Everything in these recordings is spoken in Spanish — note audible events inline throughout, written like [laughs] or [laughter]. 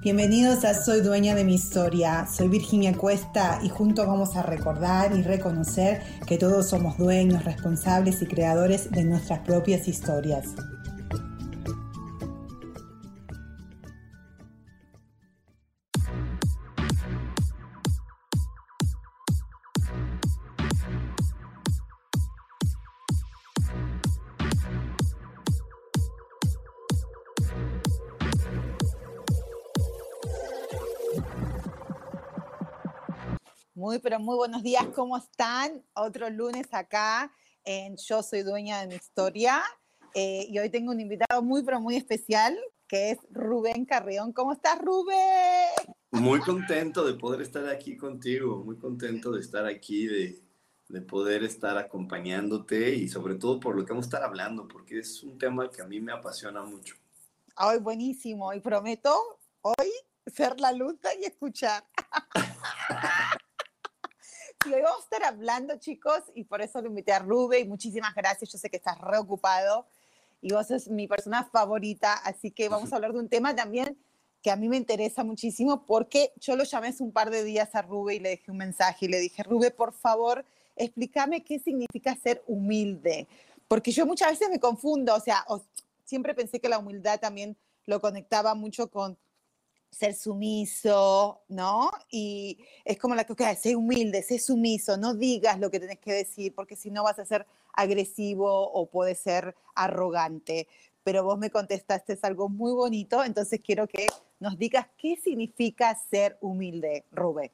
Bienvenidos a Soy Dueña de mi Historia. Soy Virginia Cuesta y juntos vamos a recordar y reconocer que todos somos dueños, responsables y creadores de nuestras propias historias. Muy, pero muy buenos días, ¿cómo están? Otro lunes acá en Yo Soy Dueña de mi Historia. Eh, y hoy tengo un invitado muy, pero muy especial, que es Rubén Carrión. ¿Cómo estás, Rubén? Muy contento de poder estar aquí contigo, muy contento de estar aquí, de, de poder estar acompañándote y sobre todo por lo que vamos a estar hablando, porque es un tema que a mí me apasiona mucho. Hoy buenísimo, y prometo hoy ser la luz y escuchar. [laughs] Y hoy vamos a estar hablando, chicos, y por eso lo invité a Rube, y muchísimas gracias, yo sé que estás reocupado, y vos sos mi persona favorita, así que vamos a hablar de un tema también que a mí me interesa muchísimo, porque yo lo llamé hace un par de días a Rube y le dejé un mensaje, y le dije, Rube, por favor, explícame qué significa ser humilde, porque yo muchas veces me confundo, o sea, siempre pensé que la humildad también lo conectaba mucho con ser sumiso, ¿no? Y es como la que, okay, sé humilde, sé sumiso, no digas lo que tenés que decir, porque si no vas a ser agresivo o puede ser arrogante. Pero vos me contestaste es algo muy bonito, entonces quiero que nos digas qué significa ser humilde, Rubén.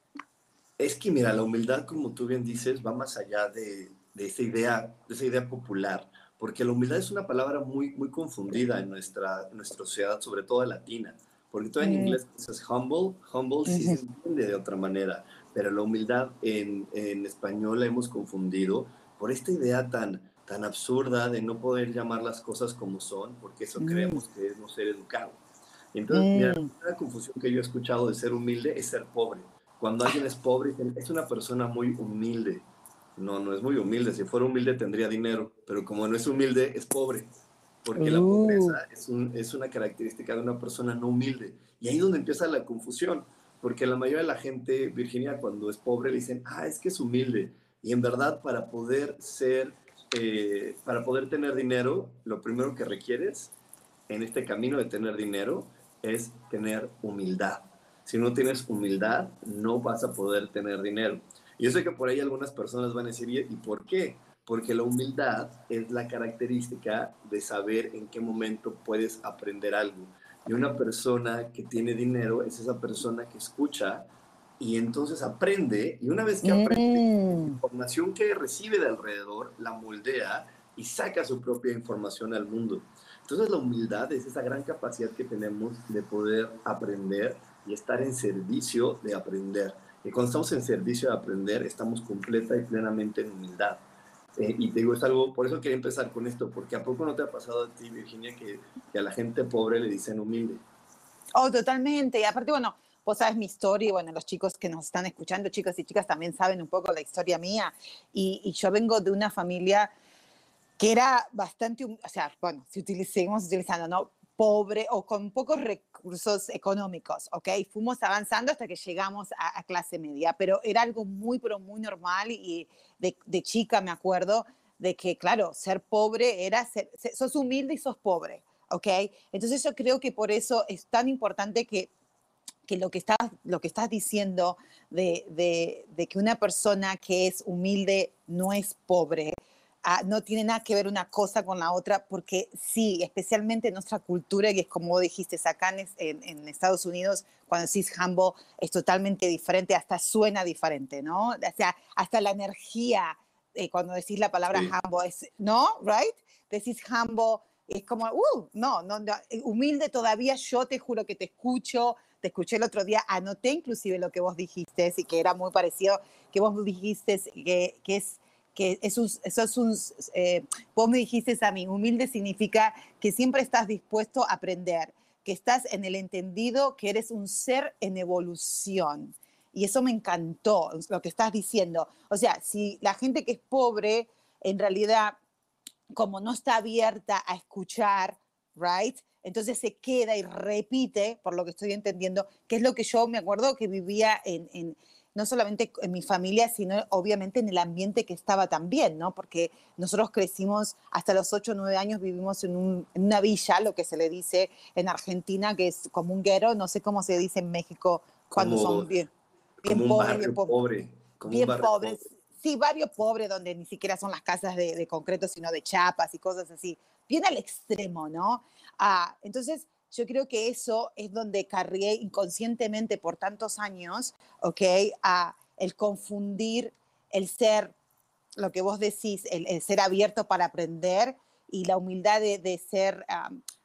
Es que mira, la humildad, como tú bien dices, va más allá de, de esa idea, de esa idea popular, porque la humildad es una palabra muy, muy confundida en nuestra, en nuestra sociedad, sobre todo latina porque tú en inglés dices humble, humble sí se entiende de otra manera, pero la humildad en, en, español la hemos confundido por esta idea tan, tan absurda de no poder llamar las cosas como son, porque eso mm. creemos que es no ser educado. Entonces, mira, mm. la confusión que yo he escuchado de ser humilde es ser pobre. Cuando alguien es pobre, es una persona muy humilde. No, no es muy humilde. Si fuera humilde tendría dinero, pero como no es humilde, es pobre porque la pobreza es, un, es, una característica de una persona no humilde. Y ahí es donde empieza la confusión, porque la mayoría de la gente, Virginia, cuando es pobre, le dicen, ah, es que es humilde. Y en verdad, para poder ser, eh, para poder tener dinero, lo primero que requieres en este camino de tener dinero es tener humildad. Si no tienes humildad, no vas a poder tener dinero. Y yo sé que por ahí algunas personas van a decir, ¿y por qué? Porque la humildad es la característica de saber en qué momento puedes aprender algo. Y una persona que tiene dinero es esa persona que escucha y entonces aprende, y una vez que aprende, la mm. información que recibe de alrededor la moldea y saca su propia información al mundo. Entonces la humildad es esa gran capacidad que tenemos de poder aprender y estar en servicio de aprender. Y cuando estamos en servicio de aprender, estamos completa y plenamente en humildad. Eh, y te digo, es algo, por eso quería empezar con esto, porque ¿a poco no te ha pasado a ti, Virginia, que, que a la gente pobre le dicen humilde? Oh, totalmente. Y aparte, bueno, vos sabes mi historia, bueno, los chicos que nos están escuchando, chicos y chicas, también saben un poco la historia mía. Y, y yo vengo de una familia que era bastante, o sea, bueno, si seguimos utilizando, ¿no? Pobre o con pocos recursos económicos, ¿ok? Fuimos avanzando hasta que llegamos a, clase media, pero era algo muy, pero muy normal y de, chica me acuerdo de que, claro, ser pobre era, ser, sos humilde y sos pobre, ¿ok? Entonces yo creo que por eso es tan importante que, que lo, que estás, lo que estás diciendo de, de, de que una persona que es humilde no es pobre, Ah, no tiene nada que ver una cosa con la otra, porque sí, especialmente en nuestra cultura, y es como dijiste, acá en, Estados Unidos, cuando decís humble, es totalmente diferente, hasta suena diferente, ¿no? O sea, hasta la energía, eh, cuando decís la palabra humble, es, ¿no? ¿Right? Decís humble, es como, uh, no, no, eh, humilde todavía, yo te juro que te escucho, te escuché el otro día, anoté inclusive lo que vos dijiste, y que era muy parecido, que vos dijiste que, que es que eso es un, eh, vos me dijiste a mí, humilde significa que siempre estás dispuesto a aprender, que estás en el entendido que eres un ser en evolución. Y eso me encantó, lo que estás diciendo. O sea, si la gente que es pobre, en realidad, como no está abierta a escuchar, right? Entonces se queda y repite, por lo que estoy entendiendo, que es lo que yo me acuerdo que vivía en, no solamente en mi familia, sino obviamente en el ambiente que estaba también, ¿no? Porque nosotros crecimos hasta los 8 o 9 años, vivimos en, una villa, lo que se le dice en Argentina, que es como un guero, no sé cómo se dice en México cuando son bien, bien pobres, bien, pobre, bien pobres. Sí, barrio pobre, donde ni siquiera son las casas de, de concreto, sino de chapas y cosas así. Bien al extremo, ¿no? Ah, entonces, yo creo que eso es donde cargué inconscientemente por tantos años, ¿ok? A el confundir el ser, lo que vos decís, el, ser abierto para aprender y la humildad de, ser,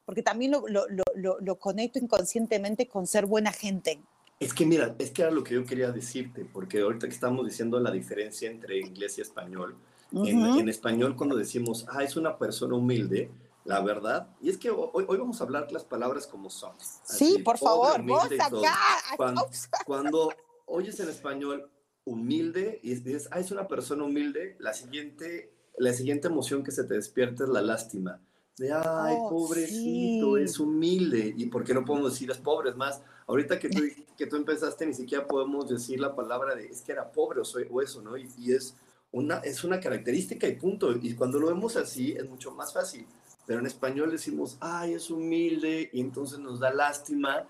porque también lo, lo, lo, conecto inconscientemente con ser buena gente. Es que mira, es que era lo que yo quería decirte, porque ahorita que estamos diciendo la diferencia entre inglés y español, en, en, español cuando decimos, ah, es una persona humilde, la verdad. Y es que hoy, hoy vamos a hablar las palabras como son. sí, por favor, vos acá. Cuando, oyes en español humilde y dices, ah, es una persona humilde, la siguiente, la siguiente emoción que se te despierta es la lástima. De, ay, oh, pobrecito, es humilde. ¿Y por qué no podemos decir es pobre? Es más, ahorita que tú, [laughs] que tú empezaste, ni siquiera podemos decir la palabra de es que era pobre o, soy, o eso, ¿no? Y, y es, una, es una característica y punto. Y cuando lo vemos así, es mucho más fácil pero en español decimos, ay, es humilde, y entonces nos da lástima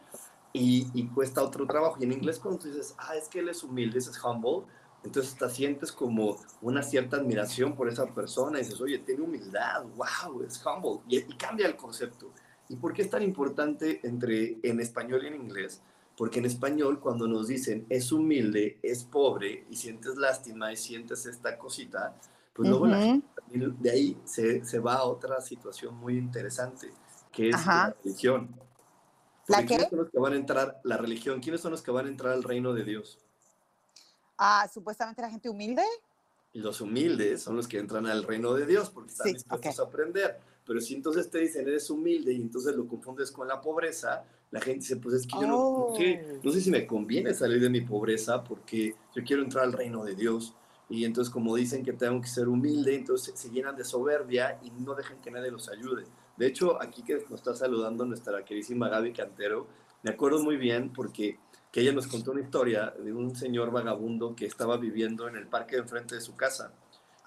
y, cuesta otro trabajo. Y en inglés cuando tú dices, ah, es que él es humilde, es humble, entonces te sientes como una cierta admiración por esa persona y dices, oye, tiene humildad, wow, es humble, y, y cambia el concepto. ¿Y por qué es tan importante entre en español y en inglés? Porque en español cuando nos dicen es humilde, es pobre y sientes lástima y sientes esta cosita, pues luego de ahí se, se, va a otra situación muy interesante, que es la religión. ¿La qué? ¿Quiénes son los que van a entrar, la religión, quiénes son los que van a entrar al reino de Dios? Ah, supuestamente la gente humilde. Los humildes son los que entran al reino de Dios porque están dispuestos a aprender. Pero si entonces te dicen eres humilde y entonces lo confundes con la pobreza, la gente dice, pues es que yo no, no sé si me conviene salir de mi pobreza porque yo quiero entrar al reino de Dios y entonces como dicen que tengo que ser humilde, entonces se llenan de soberbia y no dejan que nadie los ayude. De hecho, aquí que nos está saludando nuestra queridísima Gaby Cantero, me acuerdo muy bien porque que ella nos contó una historia de un señor vagabundo que estaba viviendo en el parque de enfrente de su casa.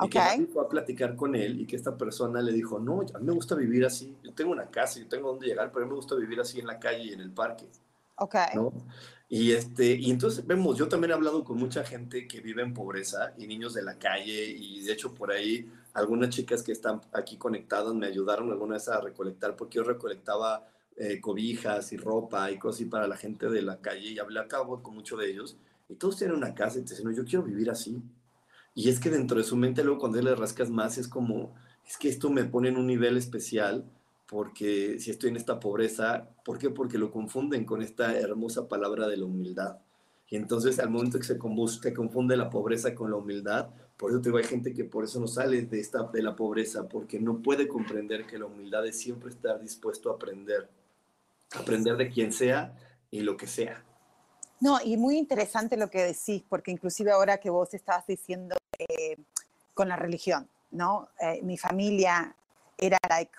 Y que fue a platicar con él y que esta persona le dijo, no, a mí me gusta vivir así, yo tengo una casa, yo tengo donde llegar, pero a mí me gusta vivir así en la calle y en el parque. Ok. ¿no? Y, este, y entonces vemos, yo también he hablado con mucha gente que vive en pobreza y niños de la calle y de hecho por ahí algunas chicas que están aquí conectadas me ayudaron alguna vez a recolectar porque yo recolectaba eh, cobijas y ropa y cosas así para la gente de la calle y hablé a cabo con muchos de ellos y todos tienen una casa y te dicen, no, yo quiero vivir así. Y es que dentro de su mente luego cuando le rascas más es como, es que esto me pone en un nivel especial porque si estoy en esta pobreza, ¿por qué? Porque lo confunden con esta hermosa palabra de la humildad. Y entonces al momento que se confunde la pobreza con la humildad, por eso te digo, hay gente que por eso no sale de, esta, de la pobreza, porque no puede comprender que la humildad es siempre estar dispuesto a aprender, aprender de quien sea y lo que sea. No, y muy interesante lo que decís, porque inclusive ahora que vos estabas diciendo eh, con la religión, ¿no? Eh, mi familia era like,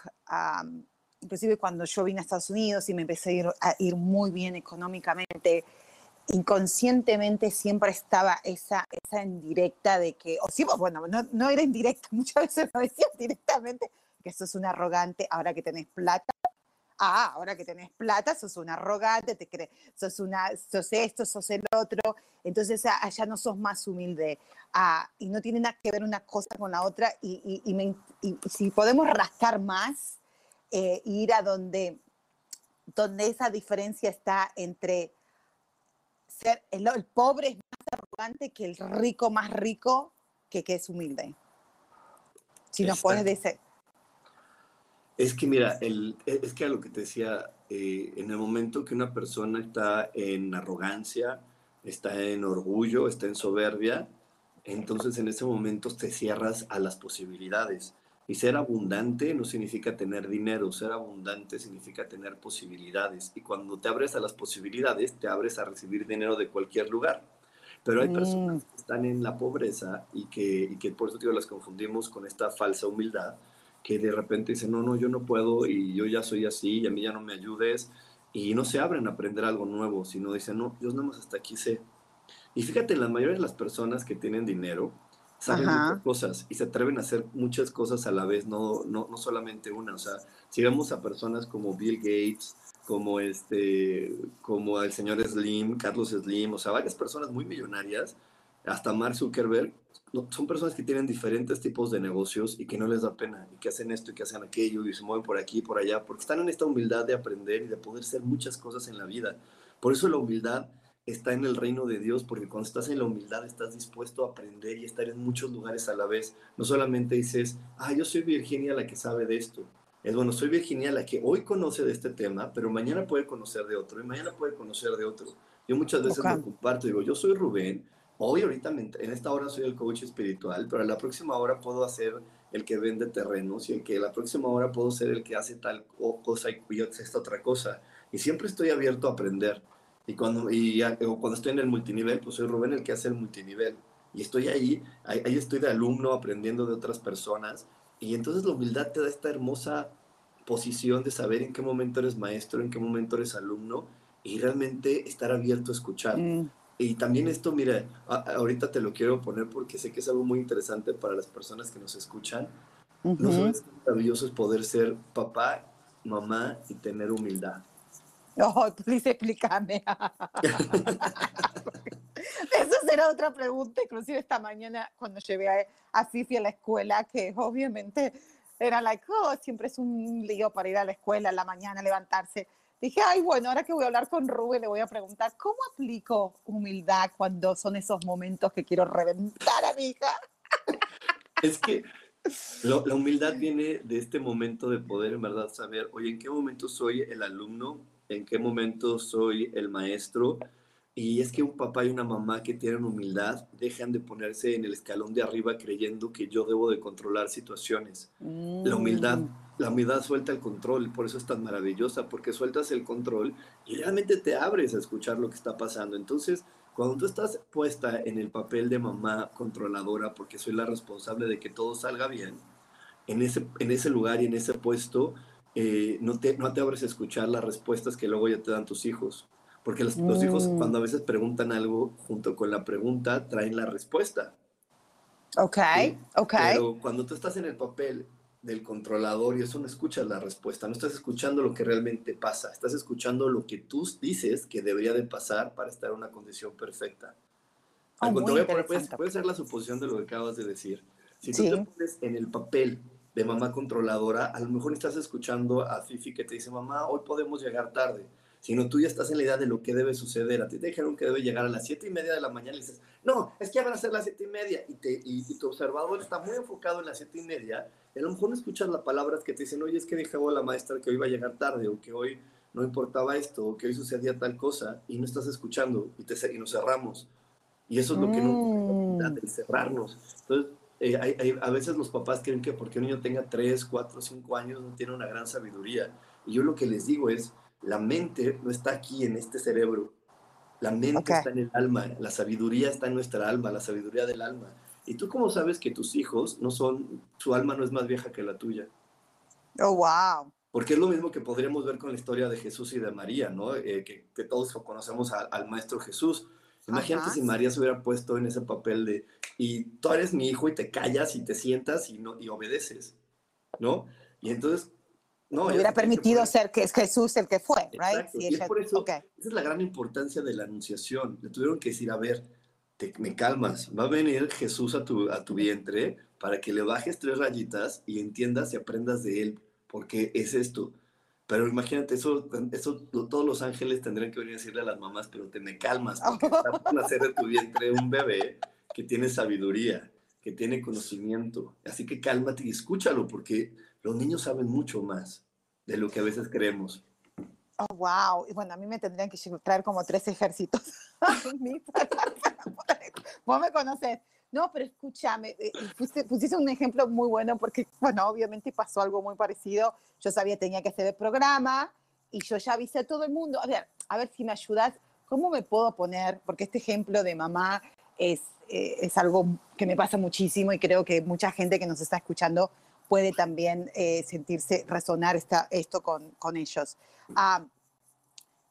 inclusive cuando yo vine a Estados Unidos y me empecé a ir, a ir muy bien económicamente, inconscientemente siempre estaba esa, esa indirecta de que, o sí, bueno, no, no era indirecta, [laughs] muchas veces lo decías directamente, que sos un arrogante ahora que tenés plata. Ah, ahora que tenés plata, sos un arrogante, te crees, sos, una, sos esto, sos el otro, entonces allá no sos más humilde. Ah, y no tiene nada que ver una cosa con la otra, y, y, y, y si podemos rascar más, eh, ir a donde, donde esa diferencia está entre ser el, pobre es más arrogante que el rico más rico que, que es humilde. Si nos puedes decir. Es que mira, el, es que a lo que te decía, eh, en el momento que una persona está en arrogancia, está en orgullo, está en soberbia, entonces en ese momento te cierras a las posibilidades. Y ser abundante no significa tener dinero, ser abundante significa tener posibilidades. Y cuando te abres a las posibilidades, te abres a recibir dinero de cualquier lugar. Pero hay personas mm. que están en la pobreza y que, y que por eso digo, las confundimos con esta falsa humildad, que de repente dicen, no, no, yo no puedo y yo ya soy así y a mí ya no me ayudes. Y no se abren a aprender algo nuevo, sino dicen, no, yo nada más hasta aquí sé. Y fíjate, la mayoría de las personas que tienen dinero, saben muchas cosas y se atreven a hacer muchas cosas a la vez, no, no, no solamente una. O sea, si vemos a personas como Bill Gates, como este, como el señor Slim, Carlos Slim, o sea, varias personas muy millonarias, hasta Mark Zuckerberg, son personas que tienen diferentes tipos de negocios y que no les da pena, y que hacen esto y que hacen aquello, y se mueven por aquí y por allá, porque están en esta humildad de aprender y de poder ser muchas cosas en la vida. Por eso la humildad está en el reino de Dios, porque cuando estás en la humildad estás dispuesto a aprender y estar en muchos lugares a la vez. No solamente dices, ah, yo soy Virginia la que sabe de esto. Es bueno, soy Virginia la que hoy conoce de este tema, pero mañana puede conocer de otro y mañana puede conocer de otro. Yo muchas veces lo comparto, digo, yo soy Rubén, hoy ahorita en esta hora soy el coach espiritual, pero en la próxima hora puedo hacer el que vende terrenos y el que la próxima hora puedo ser el que hace tal cosa y yo esta otra cosa. Y siempre estoy abierto a aprender. Y cuando, y cuando estoy en el multinivel, pues soy Rubén el que hace el multinivel. Y estoy ahí, ahí, estoy de alumno aprendiendo de otras personas. Y entonces la humildad te da esta hermosa posición de saber en qué momento eres maestro, en qué momento eres alumno y realmente estar abierto a escuchar. Mm. Y también esto, mira, ahorita te lo quiero poner porque sé que es algo muy interesante para las personas que nos escuchan. No solo es maravilloso es poder ser papá, mamá y tener humildad. Oh, [laughs] please explícame. [laughs] Eso será otra pregunta, inclusive esta mañana cuando llevé a, a, Fifi a la escuela, que obviamente era like, oh, siempre es un lío para ir a la escuela en la mañana, levantarse. Dije, ay, bueno, ahora que voy a hablar con Rubén, le voy a preguntar, ¿cómo aplico humildad cuando son esos momentos que quiero reventar a mi hija? [laughs] Es que la humildad viene de este momento de poder en verdad saber, oye, ¿en qué momento soy el alumno en qué momento soy el maestro. Y es que un papá y una mamá que tienen humildad dejan de ponerse en el escalón de arriba creyendo que yo debo de controlar situaciones. La humildad, mm. la humildad suelta el control, por eso es tan maravillosa, porque sueltas el control y realmente te abres a escuchar lo que está pasando. Entonces, cuando tú estás puesta en el papel de mamá controladora, porque soy la responsable de que todo salga bien, en ese, en ese lugar y en ese puesto, eh, no, te, no te abres a escuchar las respuestas que luego ya te dan tus hijos. Porque los, hijos mm. cuando a veces preguntan algo, junto con la pregunta, traen la respuesta. Ok, ok. Pero cuando tú estás en el papel del controlador y eso no escuchas la respuesta, no estás escuchando lo que realmente pasa, estás escuchando lo que tú dices que debería de pasar para estar en una condición perfecta. Oh, puede, ser la suposición de lo que acabas de decir. Si tú te pones en el papel de mamá controladora, a lo mejor estás escuchando a Fifi que te dice, mamá, hoy podemos llegar tarde, sino tú ya estás en la idea de lo que debe suceder. A ti te dijeron que debe llegar a las siete y media de la mañana y dices, no, es que ya van a ser las siete y media. Y, te, y, tu observador está muy enfocado en las siete y media. Y a lo mejor no escuchas las palabras que te dicen, oye, es que dijo la maestra que hoy va a llegar tarde, o que hoy no importaba esto, o que hoy sucedía tal cosa, y no estás escuchando, y, te, y nos cerramos. Y eso es lo que no, mm. el cerrarnos. Entonces, eh, a veces los papás creen que porque un niño tenga 3, 4, 5 años no tiene una gran sabiduría. Y yo lo que les digo es, la mente no está aquí en este cerebro. La mente está en el alma, la sabiduría está en nuestra alma, la sabiduría del alma. ¿Y tú cómo sabes que tus hijos no son, su alma no es más vieja que la tuya? Oh, wow. Porque es lo mismo que podríamos ver con la historia de Jesús y de María, ¿no? Eh, que, que, todos conocemos al Maestro Jesús. Imagínate si María se hubiera puesto en ese papel de, y tú eres mi hijo y te callas y te sientas y, no, y obedeces, ¿no? Y entonces, no. Me hubiera permitido ser que es Jesús el que fue, right? y por eso, esa es la gran importancia de la anunciación. Le tuvieron que decir, a ver, te, me calmas, va a venir Jesús a tu, a tu vientre para que le bajes tres rayitas y entiendas y aprendas de él, porque es esto. Pero imagínate, eso, eso todos los ángeles tendrían que venir a decirle a las mamás, pero te me calmas, porque está por nacer de tu vientre un bebé que tiene sabiduría, que tiene conocimiento. Así que cálmate y escúchalo, porque los niños saben mucho más de lo que a veces creemos. Oh, wow. Y bueno, a mí me tendrían que traer como tres ejércitos. [laughs] Vos me conoces. No, pero escúchame, eh, pusiste, un ejemplo muy bueno porque, bueno, obviamente pasó algo muy parecido. Yo sabía tenía que hacer el programa y yo ya avisé a todo el mundo. A ver, a ver si me ayudas, ¿cómo me puedo poner? Porque este ejemplo de mamá es, eh, es algo que me pasa muchísimo y creo que mucha gente que nos está escuchando puede también eh, sentirse, resonar esta, esto con, con ellos. Ah,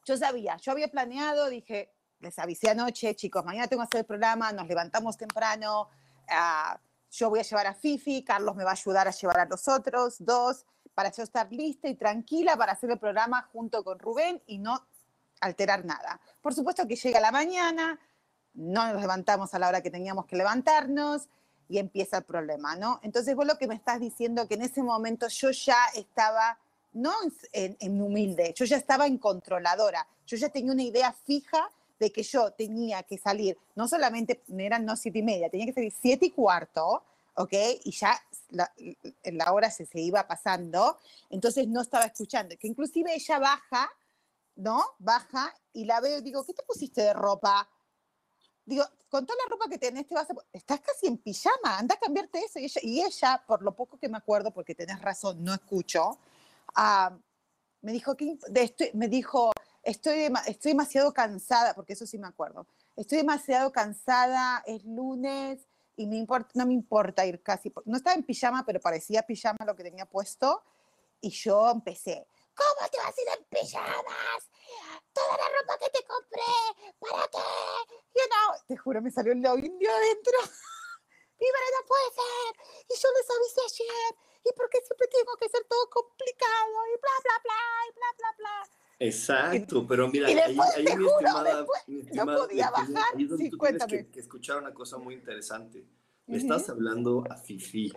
yo sabía, yo había planeado, dije, les avisé anoche, chicos, mañana tengo que hacer el programa, nos levantamos temprano, ah, yo voy a llevar a Fifi, Carlos me va a ayudar a llevar a los otros dos, para yo estar lista y tranquila para hacer el programa junto con Rubén y no alterar nada. Por supuesto que llega la mañana, no nos levantamos a la hora que teníamos que levantarnos y empieza el problema, ¿no? Entonces vos lo que me estás diciendo que en ese momento yo ya estaba no en, humilde, yo ya estaba en controladora, yo ya tenía una idea fija de que yo tenía que salir, no solamente eran no siete y media, tenía que salir siete y cuarto, ¿ok? Y ya la, la hora se, se iba pasando, entonces no estaba escuchando, que inclusive ella baja, ¿no? Baja y la veo y digo, ¿qué te pusiste de ropa? Digo, con toda la ropa que tenés, te vas a... estás casi en pijama, anda a cambiarte eso. Y ella, y ella, por lo poco que me acuerdo, porque tenés razón, no escucho, uh, me dijo, que, de me dijo, estoy, estoy demasiado cansada, porque eso sí me acuerdo, estoy demasiado cansada, es lunes y me importa, no me importa ir casi, no estaba en pijama, pero parecía pijama lo que tenía puesto, y yo empecé, ¿cómo te vas a ir en pijamas? Toda la ropa que te compré, ¿para qué? You know, te juro, me salió lo indio adentro. [laughs] Viva, no puede ser. Y yo les avisé ayer. ¿Y por qué siempre tengo que ser todo complicado? Y bla, bla, bla, y bla, bla, bla. Exacto, pero mira, ahí, ahí mi estimada, mi estimada, no podía bajar. Ahí es donde tú tienes que, que, escuchar una cosa muy interesante. Le estás hablando a Fifi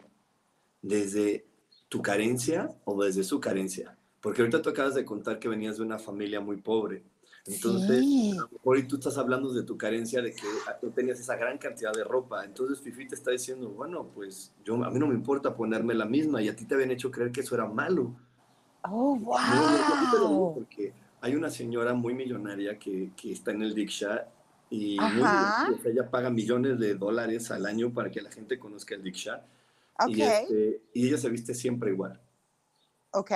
desde tu carencia o desde su carencia. Porque ahorita tú acabas de contar que venías de una familia muy pobre. Entonces, sí. a tú estás hablando de tu carencia, de que tú tenías esa gran cantidad de ropa. Entonces, Fifi te está diciendo, bueno, pues yo, a mí no me importa ponerme la misma y a ti te habían hecho creer que eso era malo. Oh, wow. porque hay una señora muy millonaria que, que está en el Diksha y ella paga millones de dólares al año para que la gente conozca el Diksha. Okay. Y, este, y ella se viste siempre igual. Ok.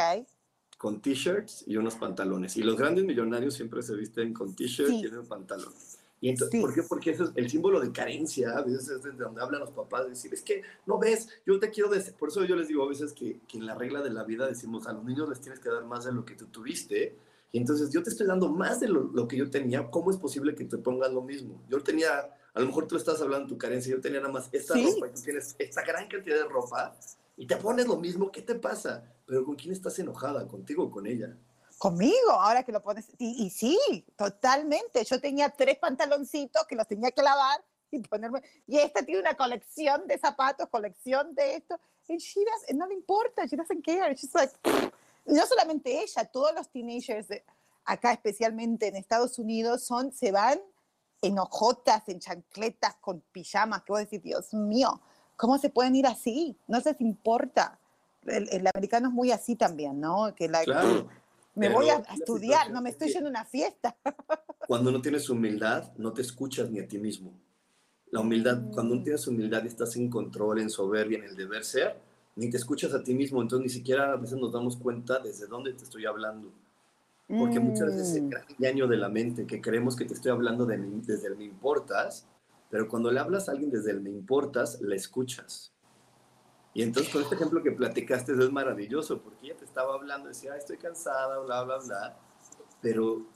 Con t-shirts y unos pantalones. Y los grandes millonarios siempre se visten con t-shirts y un pantalón. Y entonces, ¿por qué? Porque eso es el símbolo de carencia, a veces es de donde hablan los papás, decir, es que, no ves, yo te quiero, por eso yo les digo a veces que, que, en la regla de la vida decimos, a los niños les tienes que dar más de lo que tú tuviste, y entonces yo te estoy dando más de lo, lo que yo tenía, ¿cómo es posible que te pongas lo mismo? Yo tenía, a lo mejor tú estás hablando de tu carencia, yo tenía nada más esta ropa, y tú tienes esta gran cantidad de ropa, y te pones lo mismo, ¿qué te pasa? Pero ¿con quién estás enojada? ¿Contigo o con ella? Conmigo, ahora que lo pones. Y, y, sí, totalmente. Yo tenía tres pantaloncitos que los tenía que lavar y ponerme. Y esta tiene una colección de zapatos, colección de esto. Y she does, no le importa, she doesn't care. She's like, no solamente ella, todos los teenagers acá, especialmente en Estados Unidos, son, se van en hojotas, en chancletas, con pijamas, que vos decís, Dios mío, ¿cómo se pueden ir así? No se les importa. El, el, americano es muy así también, ¿no? Que la, claro me voy a, estudiar, no me estoy yendo a una fiesta. Cuando no tienes humildad, no te escuchas ni a ti mismo. La humildad, cuando no mm. tienes humildad y estás en control, en soberbia, en el deber ser, ni te escuchas a ti mismo, entonces ni siquiera a veces nos damos cuenta desde dónde te estoy hablando. Porque muchas veces el mm. gran engaño de la mente, que creemos que te estoy hablando de desde el me importas, pero cuando le hablas a alguien desde el me importas, le escuchas. Y entonces con este ejemplo que platicaste es maravilloso, porque ella te estaba hablando, decía, estoy cansada, bla, bla, bla, pero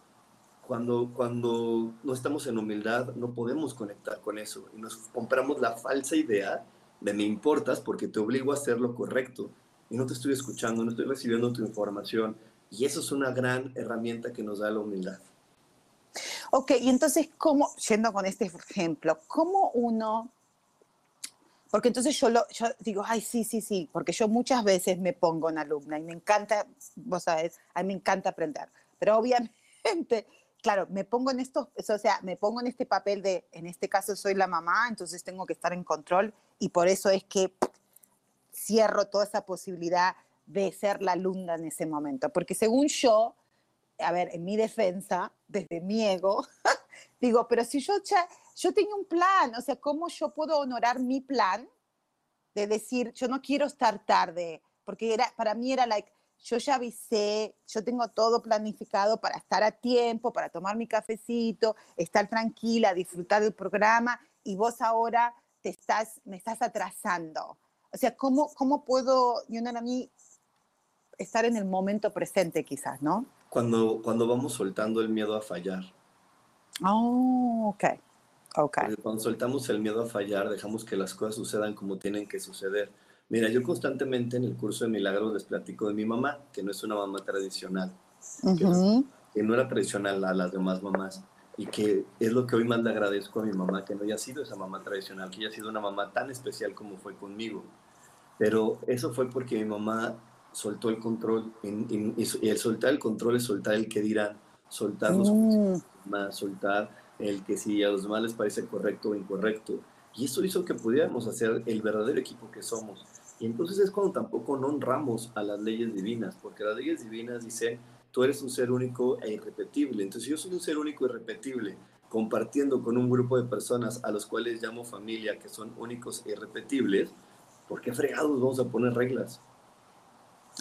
cuando, cuando no estamos en humildad no podemos conectar con eso. Y nos compramos la falsa idea de me importas porque te obligo a hacer lo correcto. Y no te estoy escuchando, no estoy recibiendo tu información. Y eso es una gran herramienta que nos da la humildad. Ok, y entonces, ¿cómo, yendo con este ejemplo, cómo uno porque entonces yo, lo, yo digo, ay, sí, sí, sí, porque yo muchas veces me pongo en alumna y me encanta, vos sabés, a mí me encanta aprender. Pero obviamente, claro, me pongo en esto, o sea, me pongo en este papel de, en este caso soy la mamá, entonces tengo que estar en control y por eso es que cierro toda esa posibilidad de ser la alumna en ese momento. Porque según yo, a ver, en mi defensa, desde mi ego, [laughs] digo, pero si yo ya yo tenía un plan, o sea, ¿cómo yo puedo honorar mi plan de decir, yo no quiero estar tarde? Porque era, para mí era like, yo ya avisé, yo tengo todo planificado para estar a tiempo, para tomar mi cafecito, estar tranquila, disfrutar del programa, y vos ahora te estás, me estás atrasando. O sea, ¿cómo, cómo puedo, yo no a mí, estar en el momento presente quizás, ¿no? Cuando, cuando vamos soltando el miedo a fallar. Oh, ok. Okay. cuando soltamos el miedo a fallar, dejamos que las cosas sucedan como tienen que suceder. Mira, yo constantemente en el curso de milagros les platico de mi mamá, que no es una mamá tradicional, que, no era tradicional a las demás mamás, y que es lo que hoy más le agradezco a mi mamá, que no haya sido esa mamá tradicional, que haya sido una mamá tan especial como fue conmigo. Pero eso fue porque mi mamá soltó el control, y, el soltar el control es soltar el que dirán, soltar los mm. soltar el que si a los demás les parece correcto o incorrecto. Y eso hizo que pudiéramos hacer el verdadero equipo que somos. Y entonces es cuando tampoco no honramos a las leyes divinas, porque las leyes divinas dicen, tú eres un ser único e irrepetible. Entonces yo soy un ser único e irrepetible, compartiendo con un grupo de personas a los cuales llamo familia, que son únicos e irrepetibles, ¿por qué fregados vamos a poner reglas?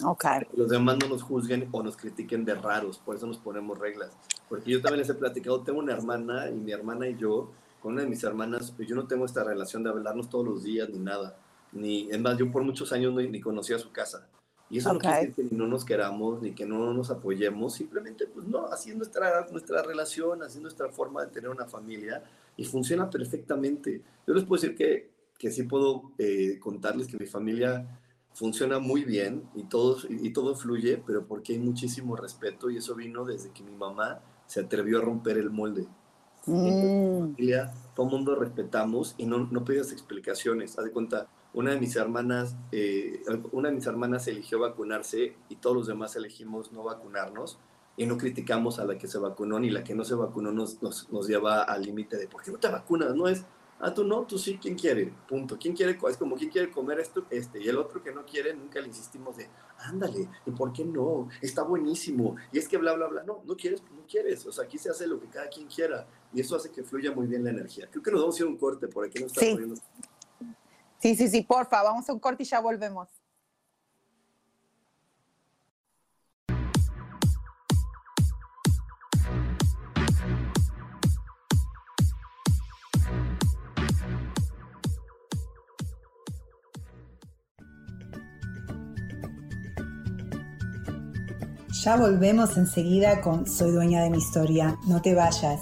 Okay. Los demás no nos juzguen o nos critiquen de raros, por eso nos ponemos reglas. Porque yo también les he platicado, tengo una hermana y mi hermana y yo, con una de mis hermanas, pues yo no tengo esta relación de hablarnos todos los días ni nada. Ni, es más, yo por muchos años no, ni conocía su casa. Y eso no quiere decir que ni no nos queramos, ni que no nos apoyemos, simplemente, pues no, así es nuestra, nuestra relación, así es nuestra forma de tener una familia y funciona perfectamente. Yo les puedo decir que, que sí puedo eh, contarles que mi familia funciona muy bien y todo, y, todo fluye, pero porque hay muchísimo respeto y eso vino desde que mi mamá se atrevió a romper el molde. Mm. familia, todo el mundo respetamos y no, no pedías explicaciones. Haz de cuenta, una de mis hermanas, eh, una de mis hermanas eligió vacunarse y todos los demás elegimos no vacunarnos y no criticamos a la que se vacunó ni la que no se vacunó nos, nos, nos lleva al límite de ¿por qué no te vacunas? No es Ah, tú no, tú sí, ¿quién quiere? Punto. ¿Quién quiere? Es como, ¿quién quiere comer esto? Este. Y el otro que no quiere, nunca le insistimos de, ándale, ¿y por qué no? Está buenísimo. Y es que bla, bla, bla. No, no quieres, no quieres. O sea, aquí se hace lo que cada quien quiera. Y eso hace que fluya muy bien la energía. Creo que nos vamos a ir a un corte por aquí. No está sí. sí, sí, sí, porfa, vamos a un corte y ya volvemos. Ya volvemos enseguida con Soy dueña de mi historia. No te vayas.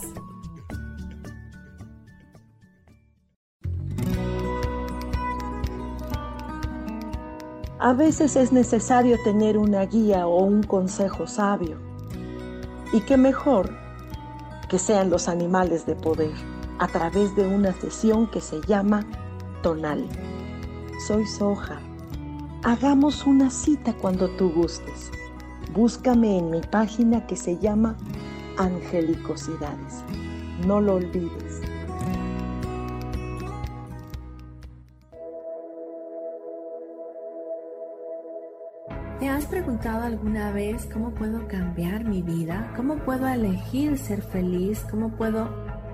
A veces es necesario tener una guía o un consejo sabio. Y qué mejor que sean los animales de poder a través de una sesión que se llama Tonal. Soy Soja. Hagamos una cita cuando tú gustes Búscame en mi página que se llama Angelicosidades. No lo olvides. ¿Te has preguntado alguna vez cómo puedo cambiar mi vida? ¿Cómo puedo elegir ser feliz? ¿Cómo puedo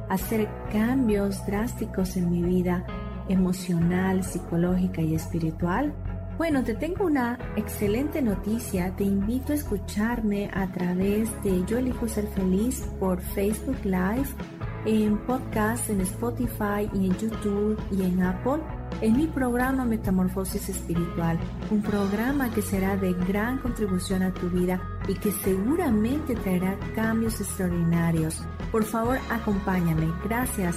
hacer cambios drásticos en mi vida emocional, psicológica y espiritual? Bueno, te tengo una excelente noticia. Te invito a escucharme a través de Yo elijo ser feliz por Facebook Live, en podcast, en Spotify y en YouTube y en Apple, en mi programa Metamorfosis Espiritual, un programa que será de gran contribución a tu vida y que seguramente traerá cambios extraordinarios. Por favor, acompáñame. Gracias.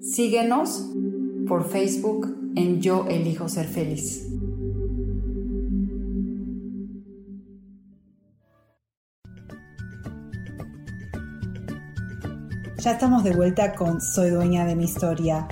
Síguenos por Facebook en Yo Elijo Ser Feliz. Ya estamos de vuelta con Soy Dueña de mi Historia.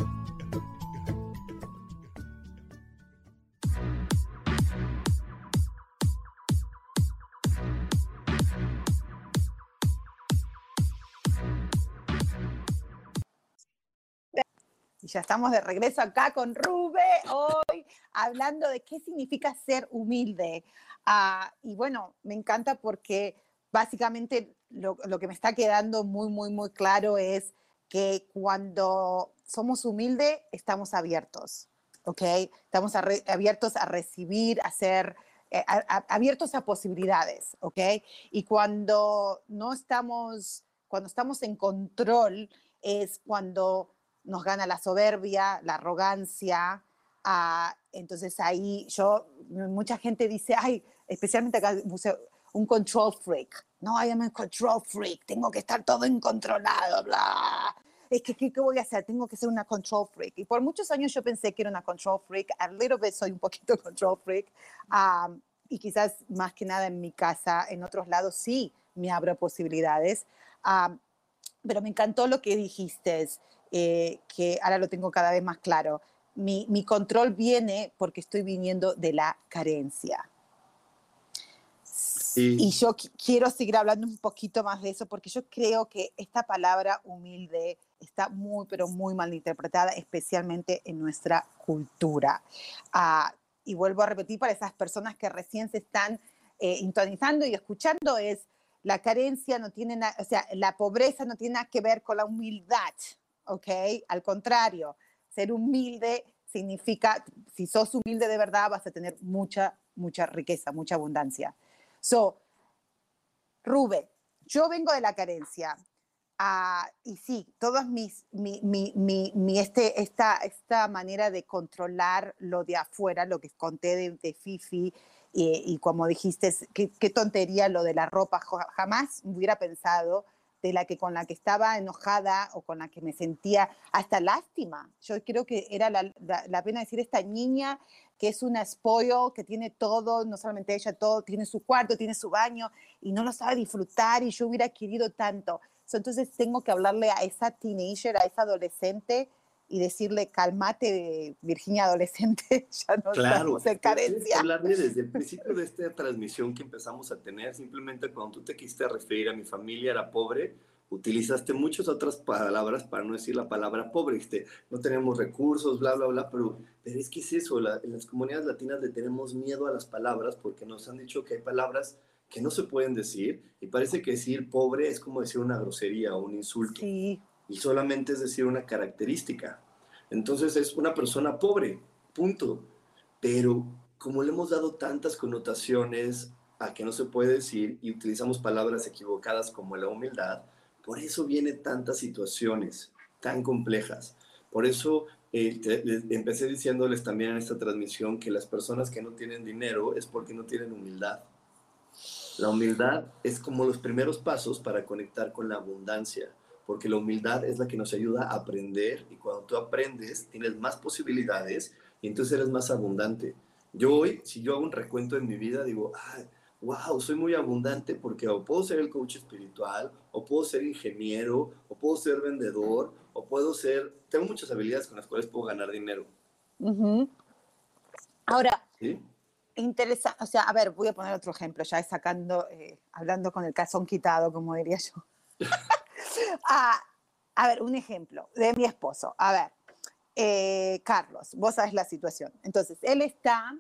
Ya estamos de regreso acá con Rube hoy, hablando de qué significa ser humilde. Ah, y bueno, me encanta porque básicamente lo, lo, que me está quedando muy, muy, muy claro es que cuando somos humildes, estamos abiertos, ¿ok? Estamos a re, abiertos a recibir, a ser, eh, a, abiertos a posibilidades, ¿ok? Y cuando no estamos, cuando estamos en control, es cuando nos gana la soberbia, la arrogancia. Uh, entonces ahí yo, mucha gente dice, ay, especialmente acá un control freak. No, am a control freak, tengo que estar todo incontrolado, bla. Es que, ¿qué, ¿qué, voy a hacer? Tengo que ser una control freak. Y por muchos años yo pensé que era una control freak. A little bit soy un poquito [laughs] control freak. Um, y quizás más que nada en mi casa, en otros lados sí me abro posibilidades. Um, pero me encantó lo que dijiste eh, que ahora lo tengo cada vez más claro. Mi, mi, control viene porque estoy viniendo de la carencia. Sí. Y yo quiero seguir hablando un poquito más de eso porque yo creo que esta palabra humilde está muy, pero muy mal interpretada, especialmente en nuestra cultura. Uh, y vuelvo a repetir para esas personas que recién se están eh, intonizando y escuchando es la carencia no tiene nada, o sea, la pobreza no tiene nada que ver con la humildad. ¿Ok? Al contrario, ser humilde significa, si sos humilde de verdad, vas a tener mucha, mucha riqueza, mucha abundancia. So, Rube, yo vengo de la carencia. Uh, y sí, todas mis, mi, mi, mi, mi, este, esta, esta manera de controlar lo de afuera, lo que conté de, de Fifi, y, y, como dijiste, qué, qué tontería lo de la ropa, jamás hubiera pensado de la que con la que estaba enojada o con la que me sentía hasta lástima. Yo creo que era la, pena decir esta niña que es una spoil, que tiene todo, no solamente ella, todo, tiene su cuarto, tiene su baño y no lo sabe disfrutar y yo hubiera querido tanto. So, entonces tengo que hablarle a esa teenager, a esa adolescente y decirle, calmate, Virginia adolescente, [laughs] ya no claro, estamos en carencia. hablarle desde el [laughs] principio de esta transmisión que empezamos a tener, simplemente cuando tú te quisiste referir a mi familia era pobre, utilizaste muchas otras palabras para no decir la palabra pobre, este, no tenemos recursos, bla, bla, bla, pero, pero es que es eso, la, en las comunidades latinas le tenemos miedo a las palabras porque nos han dicho que hay palabras que no se pueden decir y parece que decir pobre es como decir una grosería o un insulto. Sí y solamente es decir una característica. Entonces es una persona pobre, punto. Pero como le hemos dado tantas connotaciones a que no se puede decir y utilizamos palabras equivocadas como la humildad, por eso vienen tantas situaciones tan complejas. Por eso eh, empecé diciéndoles también en esta transmisión que las personas que no tienen dinero es porque no tienen humildad. La humildad es como los primeros pasos para conectar con la abundancia porque la humildad es la que nos ayuda a aprender y cuando tú aprendes tienes más posibilidades y entonces eres más abundante. Yo hoy, si yo hago un recuento en mi vida, digo, ah, wow, soy muy abundante porque o puedo ser el coach espiritual, o puedo ser ingeniero, o puedo ser vendedor, o puedo ser, tengo muchas habilidades con las cuales puedo ganar dinero. Uh -huh. Ahora, ¿Sí? interesante, o sea, a ver, voy a poner otro ejemplo, ya sacando, eh, hablando con el calzón quitado, como diría yo. [laughs] [laughs] Ah, a ver, un ejemplo de mi esposo. A ver, eh, Carlos, vos sabes la situación. Entonces, él está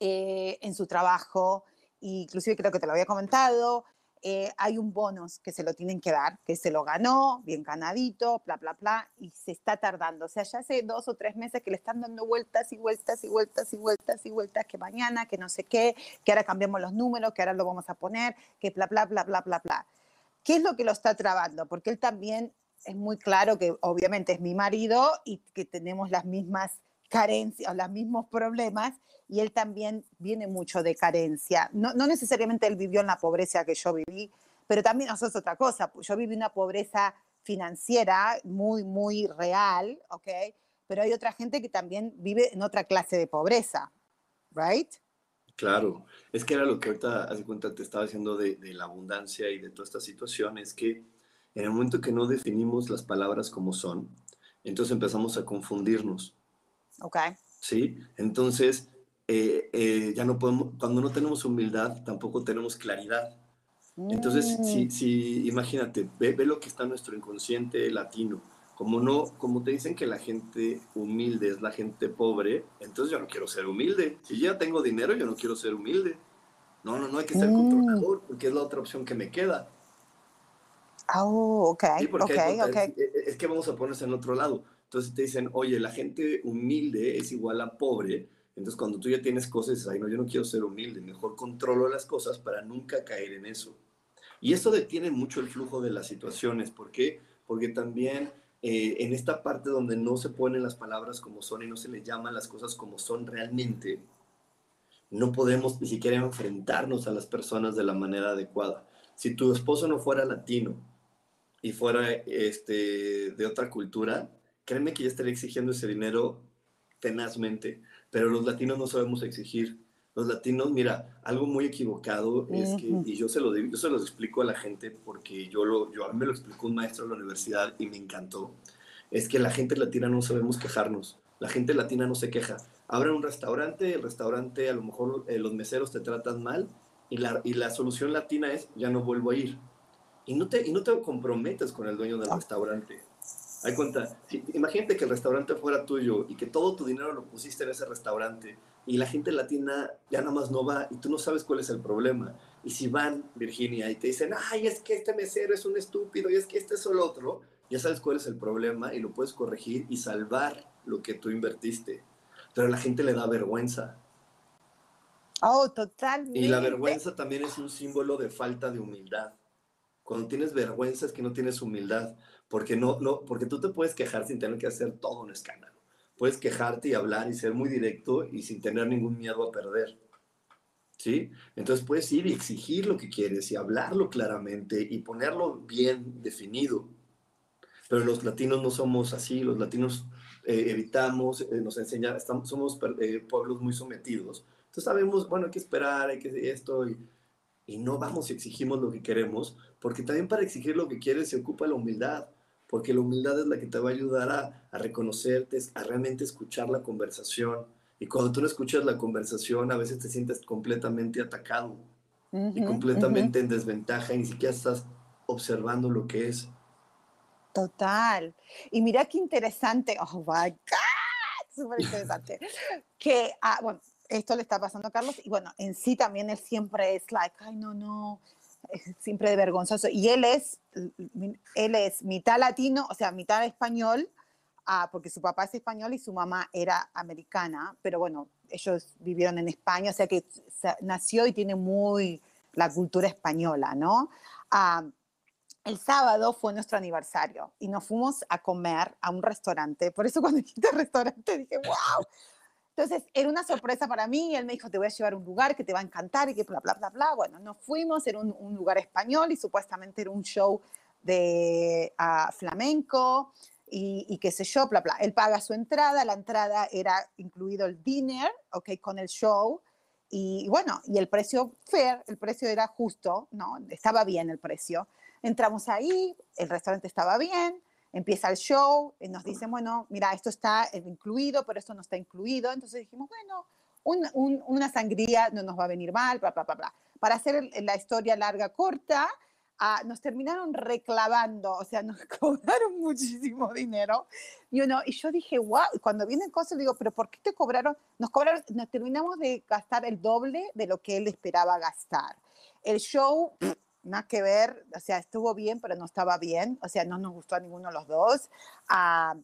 eh, en su trabajo, inclusive creo que te lo había comentado, eh, hay un bonus que se lo tienen que dar, que se lo ganó, bien ganadito, bla, bla, bla, y se está tardando. O sea, ya hace dos o tres meses que le están dando vueltas y vueltas y vueltas y vueltas y vueltas, que mañana, que no sé qué, que ahora cambiamos los números, que ahora lo vamos a poner, que bla, bla, bla, bla, bla, bla. ¿Qué es lo que lo está trabando? Porque él también es muy claro que obviamente es mi marido y que tenemos las mismas carencias, los mismos problemas, y él también viene mucho de carencia. No, no necesariamente él vivió en la pobreza que yo viví, pero también eso es otra cosa. Yo viví una pobreza financiera muy, muy real, ¿ok? Pero hay otra gente que también vive en otra clase de pobreza, ¿right? Claro, es que era lo que ahorita, hace cuenta, te estaba diciendo de, de, la abundancia y de toda esta situación, es que en el momento que no definimos las palabras como son, entonces empezamos a confundirnos. Ok. ¿Sí? Entonces, eh, eh, ya no podemos, cuando no tenemos humildad, tampoco tenemos claridad. Entonces, si, Mm, si, imagínate, ve, ve lo que está en nuestro inconsciente latino. Como no, como te dicen que la gente humilde es la gente pobre, entonces yo no quiero ser humilde. Si ya tengo dinero, yo no quiero ser humilde. No, no, no hay que ser Mm. controlador, porque es la otra opción que me queda. Oh, ok, Sí, porque hay ok, contra- ok. es, es que vamos a ponerse en otro lado. Entonces te dicen, oye, la gente humilde es igual a pobre. Entonces cuando tú ya tienes cosas, dices, ay, no, yo no quiero ser humilde, mejor controlo las cosas para nunca caer en eso. Y esto detiene mucho el flujo de las situaciones. ¿Por qué? Porque también eh, en esta parte donde no se ponen las palabras como son y no se le llaman las cosas como son realmente, no podemos ni siquiera enfrentarnos a las personas de la manera adecuada. Si tu esposo no fuera latino y fuera este, de otra cultura, créeme que ya estaría exigiendo ese dinero tenazmente, pero los latinos no sabemos exigir. Los latinos, mira, algo muy equivocado es que, y yo se, lo, yo se los explico a la gente porque yo, lo, yo a mí me lo explicó un maestro de la universidad y me encantó, es que la gente latina no sabemos quejarnos. La gente latina no se queja. Abren un restaurante, el restaurante a lo mejor eh, los meseros te tratan mal y la, y la solución latina es ya no vuelvo a ir. Y no te, y no te comprometes con el dueño del restaurante. Hay cuenta, si- imagínate que el restaurante fuera tuyo y que todo tu dinero lo pusiste en ese restaurante y la gente latina ya nada más no va y tú no sabes cuál es el problema. Y si van, Virginia, y te dicen, ay, es que este mesero es un estúpido y es que este es el otro, ya sabes cuál es el problema y lo puedes corregir y salvar lo que tú invertiste. Pero a la gente le da vergüenza. Oh, totalmente. Y la vergüenza también es un símbolo de falta de humildad. Cuando tienes vergüenza es que no tienes humildad, porque no, no, porque tú te puedes quejar sin tener que hacer todo un escándalo. Puedes quejarte y hablar y ser muy directo y sin tener ningún miedo a perder. ¿Sí? Entonces puedes ir y exigir lo que quieres y hablarlo claramente y ponerlo bien definido. Pero los latinos no somos así, los latinos eh, evitamos, eh, nos enseñan, somos eh, pueblos muy sometidos. Entonces sabemos, bueno, hay que esperar, hay que esto, y, y no vamos y exigimos lo que queremos, porque también para exigir lo que quieres se ocupa la humildad, porque la humildad es la que te va a ayudar a, a reconocerte, a realmente escuchar la conversación. Y cuando tú no escuchas la conversación, a veces te sientes completamente atacado y completamente en desventaja y ni siquiera estás observando lo que es. Total. Y mira qué interesante, oh my God, súper interesante, que, ah, bueno, esto le está pasando a Carlos y bueno, en sí también él siempre es like, ay, no, no, siempre vergonzoso. Y él es, él es mitad latino, o sea, mitad español, ah, porque su papá es español y su mamá era americana, pero bueno, ellos vivieron en España, o sea que nació y tiene muy la cultura española, ¿no? Ah, el sábado fue nuestro aniversario y nos fuimos a comer a un restaurante. Por eso cuando [laughs] dijiste restaurante dije, wow. Entonces era una sorpresa para mí y él me dijo, te voy a llevar a un lugar que te va a encantar y que bla, bla, bla, bla. Bueno, nos fuimos, era un, un lugar español y supuestamente era un show de ah, flamenco y, y qué sé yo, bla, bla. Él paga su entrada, la entrada era incluido el dinner, ok, con el show. Y bueno, y el precio fair, el precio era justo, ¿no? Estaba bien el precio. Entramos ahí, el restaurante estaba bien, empieza el show, y nos dicen, bueno, mira, esto está incluido, pero esto no está incluido. Entonces dijimos, bueno, un- un- una sangría no nos va a venir mal, bla, bla, bla, bla. Para hacer la historia larga, corta, ah, nos terminaron reclamando, o sea, [laughs] nos cobraron muchísimo dinero. Y, uno, y yo dije, wow, cuando vienen cosas, digo, pero ¿por qué te cobraron? Nos cobraron, nos terminamos de gastar el doble de lo que él esperaba gastar. El show, pff, nada que ver, o sea, estuvo bien, pero no estaba bien, o sea, no nos gustó a ninguno de los dos. Ah,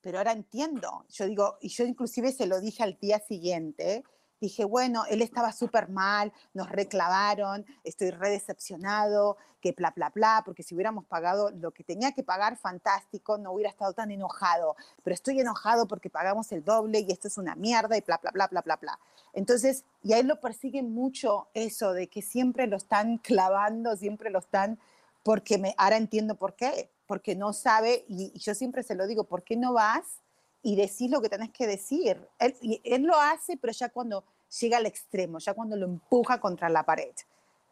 pero ahora entiendo. Yo digo, y yo inclusive se lo dije al día siguiente, dije, bueno, él estaba súper mal, nos reclamaron, estoy re decepcionado, que bla, bla, bla, porque si hubiéramos pagado lo que tenía que pagar, fantástico, no hubiera estado tan enojado, pero estoy enojado porque pagamos el doble y esto es una mierda y bla, bla, bla, bla, bla. Entonces, y a él lo persigue mucho eso de que siempre lo están clavando, siempre lo están, porque me, ahora entiendo por qué, porque no sabe, y yo siempre se lo digo, ¿por qué no vas y decís lo que tenés que decir? Él, y él lo hace, pero ya cuando llega al extremo, ya cuando lo empuja contra la pared.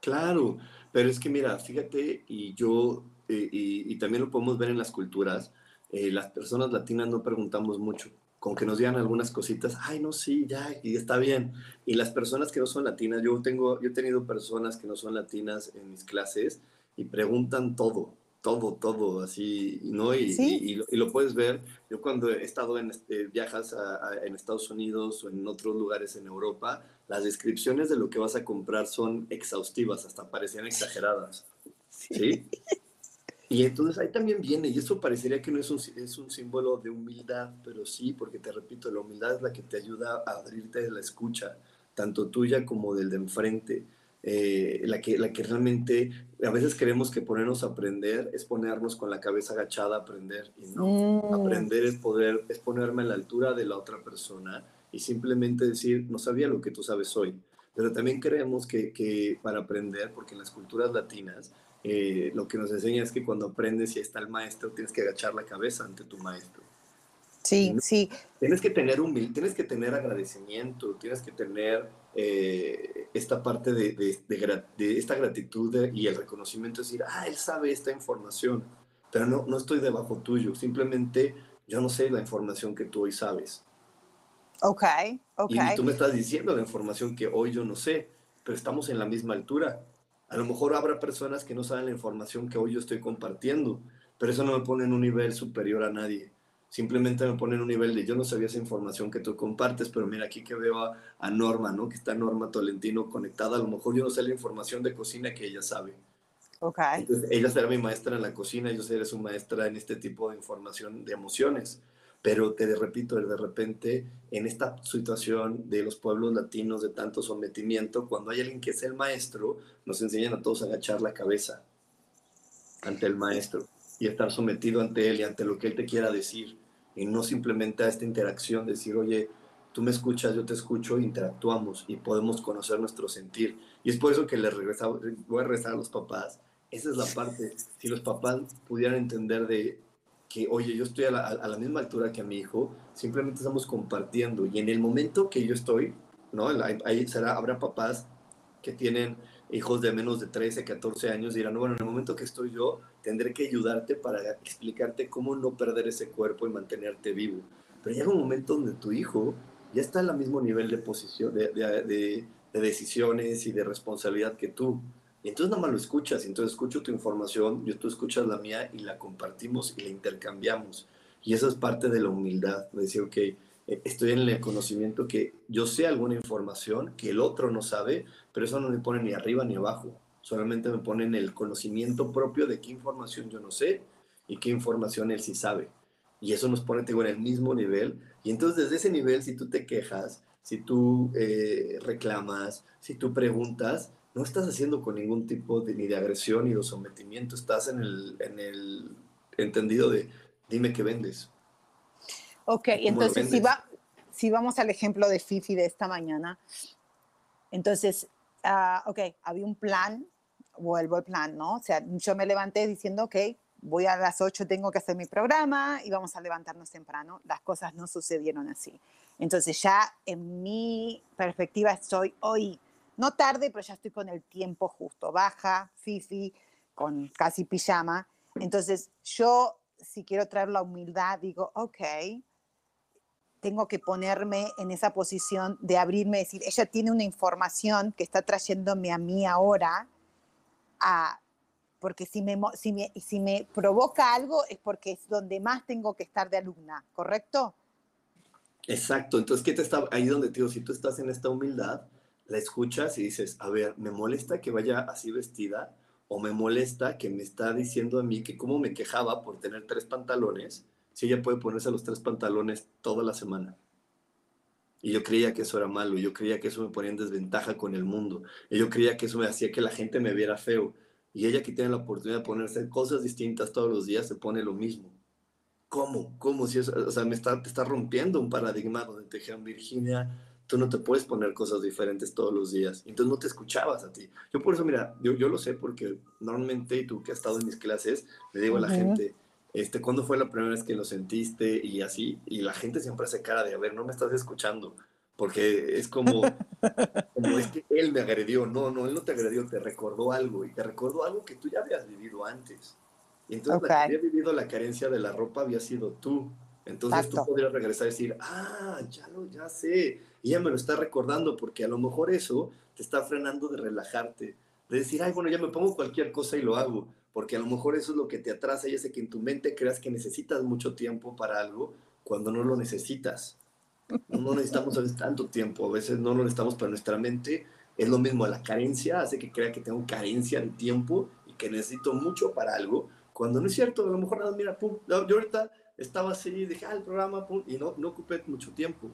Claro, pero es que mira, fíjate, y yo, eh, y, también lo podemos ver en las culturas, eh, las personas latinas no preguntamos mucho, con que nos digan algunas cositas, ay, no, sí, ya, y está bien. Y las personas que no son latinas, yo tengo, yo he tenido personas que no son latinas en mis clases y preguntan todo, todo, todo, así, ¿no? Y, y, lo, puedes ver, yo cuando he estado en, este, viajas en Estados Unidos o en otros lugares en Europa, las descripciones de lo que vas a comprar son exhaustivas, hasta parecían exageradas, ¿sí? [laughs] Y entonces ahí también viene, y eso parecería que no es un, es un símbolo de humildad, pero sí, porque te repito, la humildad es la que te ayuda a abrirte de la escucha, tanto tuya como del de enfrente eh, la, que, la que realmente a veces creemos que ponernos a aprender es ponernos con la cabeza agachada a aprender y no. Mm. Aprender es poder, es ponerme a la altura de la otra persona y simplemente decir, no sabía lo que tú sabes hoy. Pero también creemos que, que para aprender, porque en las culturas latinas, eh, lo que nos enseña es que cuando aprendes y está el maestro, tienes que agachar la cabeza ante tu maestro. Sí, sí. Tienes que tener humildad, tienes que tener agradecimiento, tienes que tener eh, esta parte de, de, esta gratitud y el reconocimiento, decir, ah, él sabe esta información, pero no, no estoy debajo tuyo, simplemente yo no sé la información que tú hoy sabes. Ok, ok. Y tú me estás diciendo la información que hoy yo no sé, pero estamos en la misma altura. A lo mejor habrá personas que no saben la información que hoy yo estoy compartiendo, pero eso no me pone en un nivel superior a nadie simplemente me ponen un nivel de yo no sabía esa información que tú compartes, pero mira aquí que veo a, Norma, ¿no? Que está Norma Tolentino conectada, a lo mejor yo no sé la información de cocina que ella sabe. Ok. Entonces, ella será mi maestra en la cocina, yo seré su maestra en este tipo de información de emociones. Pero te repito, de repente, en esta situación de los pueblos latinos de tanto sometimiento, cuando hay alguien que es el maestro, nos enseñan a todos a agachar la cabeza ante el maestro y estar sometido ante él y ante lo que él te quiera decir y no simplemente a esta interacción, decir, oye, tú me escuchas, yo te escucho, interactuamos y podemos conocer nuestro sentir. Y es por eso que le regresa, voy a regresar a los papás. Esa es la parte, si los papás pudieran entender de que, oye, yo estoy a la, a la misma altura que a mi hijo, simplemente estamos compartiendo. Y en el momento que yo estoy, ¿no? Ahí será, habrá papás que tienen hijos de menos de 13, 14 años dirán, bueno, en el momento que estoy yo, tendré que ayudarte para explicarte cómo no perder ese cuerpo y mantenerte vivo. Pero llega un momento donde tu hijo ya está al mismo nivel de posición, de, de, decisiones y de responsabilidad que tú. Y entonces nada más lo escuchas, entonces escucho tu información, yo tú escuchas la mía y la compartimos y la intercambiamos. Y eso es parte de la humildad, de decir, ok, estoy en el conocimiento que yo sé alguna información que el otro no sabe, pero eso no me pone ni arriba ni abajo, solamente me pone en el conocimiento propio de qué información yo no sé y qué información él sí sabe. Y eso nos pone en el mismo nivel. Y entonces desde ese nivel, si tú te quejas, si tú eh, reclamas, si tú preguntas, no estás haciendo con ningún tipo de, ni de agresión ni de sometimiento, estás en el, en el entendido de dime qué vendes. Ok, entonces si, va, si vamos al ejemplo de Fifi de esta mañana, entonces, uh, ok, había un plan, vuelvo al plan, ¿no? O sea, yo me levanté diciendo, ok, voy a las 8, tengo que hacer mi programa y vamos a levantarnos temprano. Las cosas no sucedieron así. Entonces ya en mi perspectiva estoy hoy, no tarde, pero ya estoy con el tiempo justo. Baja, Fifi, con casi pijama. Entonces yo, si quiero traer la humildad, digo, ok, tengo que ponerme en esa posición de abrirme, decir, ella tiene una información que está trayéndome a mí ahora, a, porque si me, si, me, si me provoca algo es porque es donde más tengo que estar de alumna, ¿correcto? Exacto, entonces, ¿qué te está ahí donde te digo, si tú estás en esta humildad, la escuchas y dices, a ver, ¿me molesta que vaya así vestida? ¿O me molesta que me está diciendo a mí que cómo me quejaba por tener tres pantalones? Si ella puede ponerse los tres pantalones toda la semana. Y yo creía que eso era malo, yo creía que eso me ponía en desventaja con el mundo, y yo creía que eso me hacía que la gente me viera feo. Y ella que tiene la oportunidad de ponerse cosas distintas todos los días, se pone lo mismo. ¿Cómo? ¿Cómo? Si eso, o sea, me está, te está rompiendo un paradigma donde te dijeron, Virginia, tú no te puedes poner cosas diferentes todos los días. Entonces no te escuchabas a ti. Yo por eso, mira, yo, yo lo sé porque normalmente, y tú que has estado en mis clases, le digo a la gente, este, ¿cuándo fue la primera vez que lo sentiste? Y así, y la gente siempre hace cara de, a ver, no me estás escuchando, porque es como, [laughs] Como es que él me agredió. No, no, él no te agredió, te recordó algo y te recordó algo que tú ya habías vivido antes. Y entonces la que había vivido la carencia de la ropa había sido tú. Entonces tú podrías regresar y decir, ah, ya lo, ya sé. Y ella me lo está recordando porque a lo mejor eso te está frenando de relajarte, de decir, ay, bueno, ya me pongo cualquier cosa y lo hago. Porque a lo mejor eso es lo que te atrasa y hace que en tu mente creas que necesitas mucho tiempo para algo cuando no lo necesitas. No necesitamos a veces tanto tiempo, a veces no lo necesitamos para nuestra mente. Es lo mismo, la carencia hace que crea que tengo carencia de tiempo y que necesito mucho para algo, cuando no es cierto, a lo mejor mira, yo ahorita estaba así, dije, ah, el programa, y no, no ocupé mucho tiempo,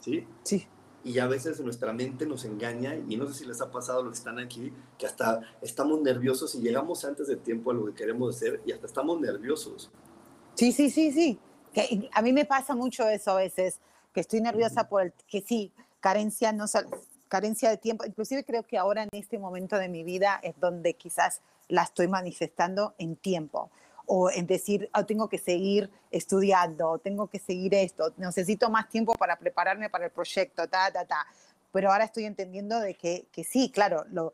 ¿sí? Sí. Y a veces nuestra mente nos engaña, y no sé si les ha pasado a los que están aquí, que hasta estamos nerviosos y llegamos antes de tiempo a lo que queremos hacer y hasta estamos nerviosos. Sí, sí, sí, sí. Que a mí me pasa mucho eso a veces que estoy nerviosa por el que sí, carencia, no, carencia de tiempo. Inclusive creo que ahora en este momento de mi vida es donde quizás la estoy manifestando en tiempo o en decir, oh, tengo que seguir estudiando, tengo que seguir esto, necesito más tiempo para prepararme para el proyecto, ta, ta, ta. Pero ahora estoy entendiendo de que, que sí, claro, lo,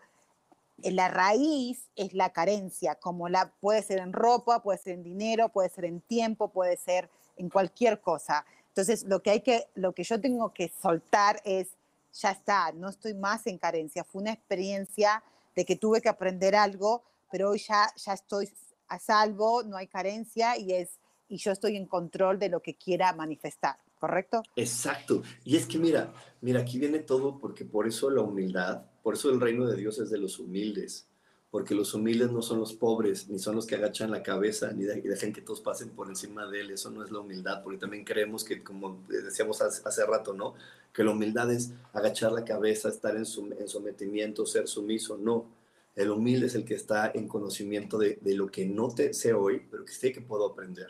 la raíz es la carencia, como la puede ser en ropa, puede ser en dinero, puede ser en tiempo, puede ser en cualquier cosa. Entonces, lo que hay que, lo que yo tengo que soltar es, ya está, no estoy más en carencia. Fue una experiencia de que tuve que aprender algo, pero hoy ya, ya estoy a salvo, no hay carencia y es y yo estoy en control de lo que quiera manifestar, ¿correcto? Exacto. Y es que mira, mira, aquí viene todo porque por eso la humildad, por eso el reino de Dios es de los humildes porque los humildes no son los pobres, ni son los que agachan la cabeza, ni dejan que todos pasen por encima de él. Eso no es la humildad, porque también creemos que, como decíamos hace, rato, ¿no? Que la humildad es agachar la cabeza, estar en, en sometimiento, ser sumiso. No, el humilde es el que está en conocimiento de, lo que no te sé hoy, pero que sé que puedo aprender.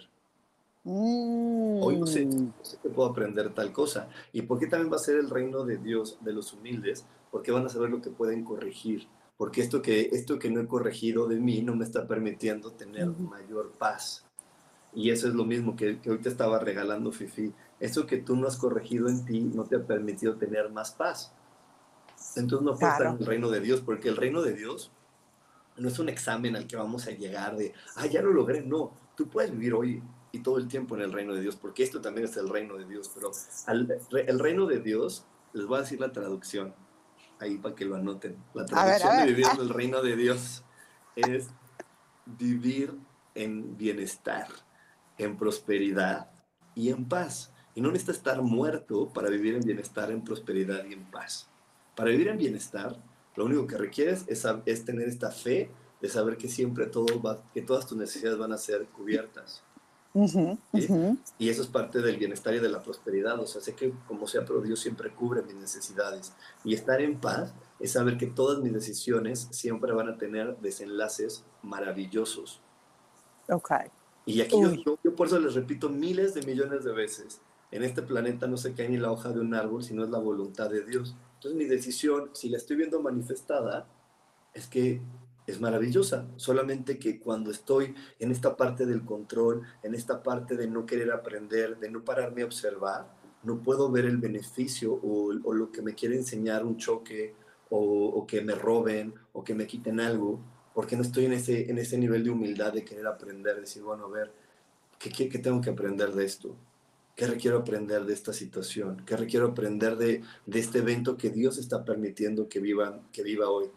Hoy no sé, no sé, que puedo aprender tal cosa. ¿Y por qué también va a ser el reino de Dios de los humildes? Porque van a saber lo que pueden corregir porque esto que, esto que no he corregido de mí no me está permitiendo tener mayor paz. Y eso es lo mismo que, que hoy te estaba regalando Fifi. Eso que tú no has corregido en ti no te ha permitido tener más paz. Entonces no puedes estar en el reino de Dios, porque el reino de Dios no es un examen al que vamos a llegar de, ah, ya lo logré. No, tú puedes vivir hoy y todo el tiempo en el reino de Dios, porque esto también es el reino de Dios. Pero el reino de Dios, les voy a decir la traducción, ahí para que lo anoten. La traducción de vivir en el [laughs] reino de Dios es vivir en bienestar, en prosperidad y en paz. Y no necesita estar muerto para vivir en bienestar, en prosperidad y en paz. Para vivir en bienestar, lo único que requieres es, es tener esta fe de saber que siempre todo va, que todas tus necesidades van a ser cubiertas. Y eso es parte del bienestar y de la prosperidad. O sea, sé que como sea, pero Dios siempre cubre mis necesidades. Y estar en paz es saber que todas mis decisiones siempre van a tener desenlaces maravillosos. Ok. Y aquí yo, yo, por eso les repito miles de millones de veces, en este planeta no se cae ni la hoja de un árbol, sino es la voluntad de Dios. Entonces mi decisión, si la estoy viendo manifestada, es que es maravillosa, solamente que cuando estoy en esta parte del control, en esta parte de no querer aprender, de no pararme a observar, no puedo ver el beneficio o, lo que me quiere enseñar un choque o, que me roben o que me quiten algo, porque no estoy en ese, en ese nivel de humildad de querer aprender, decir, bueno, a ver, ¿qué, qué, qué tengo que aprender de esto? ¿Qué requiero aprender de esta situación? ¿Qué requiero aprender de, de este evento que Dios está permitiendo que viva, que viva hoy?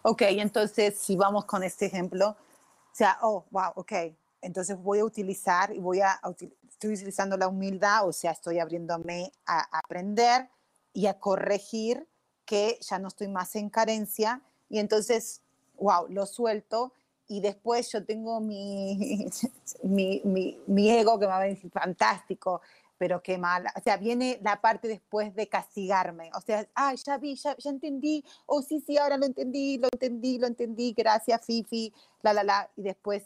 Ok, entonces si vamos con este ejemplo, o sea, oh, wow, ok, entonces voy a utilizar y voy a, estoy utilizando la humildad, o sea, estoy abriéndome a aprender y a corregir que ya no estoy más en carencia y entonces, wow, lo suelto y después yo tengo mi, [laughs] mi, mi, mi ego que me va a decir fantástico, pero qué mal. O sea, viene la parte después de castigarme. O sea, ah, ya vi, ya, ya entendí. Oh, sí, sí, ahora lo entendí, lo entendí, lo entendí. Gracias, Fifi. La, la, la. Y después,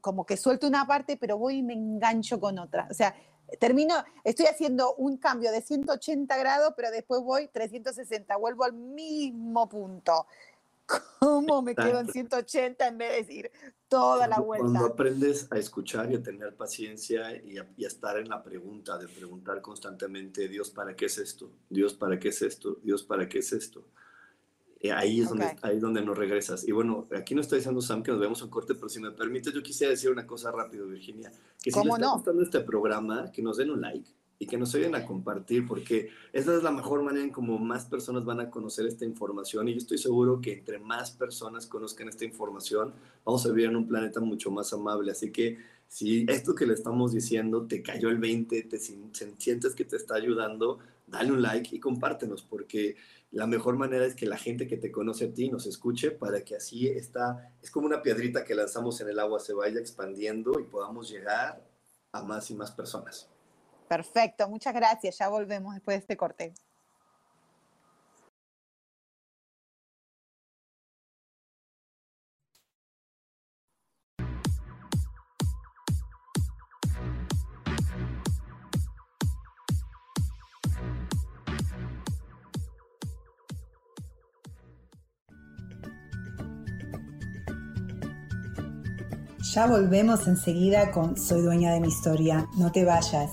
como que suelto una parte, pero voy y me engancho con otra. O sea, termino, estoy haciendo un cambio de 180 grados, pero después voy 360, vuelvo al mismo punto. [laughs] ¿Cómo me quedo en 180 en vez de decir toda la vuelta? Cuando aprendes a escuchar y a tener paciencia y a, y a, estar en la pregunta, de preguntar constantemente, Dios, ¿para qué es esto? Dios, ¿para qué es esto? Dios, ¿para qué es esto? Eh, ahí, es donde, okay. ahí es donde nos regresas. Y bueno, aquí no está diciendo Sam que nos vemos en corte, pero si me permite, yo quisiera decir una cosa rápido, Virginia. Que si ¿Cómo les está no? gustando este programa, que nos den un like y que nos ayuden a compartir, porque esa es la mejor manera en cómo más personas van a conocer esta información. Y yo estoy seguro que entre más personas conozcan esta información, vamos a vivir en un planeta mucho más amable. Así que si esto que le estamos diciendo te cayó el 20, te sientes que te está ayudando, dale un like y compártenos, porque la mejor manera es que la gente que te conoce a ti nos escuche para que así está, es como una piedrita que lanzamos en el agua, se vaya expandiendo y podamos llegar a más y más personas. Perfecto, muchas gracias. Ya volvemos después de este corte. Ya volvemos enseguida con Soy dueña de mi historia. No te vayas.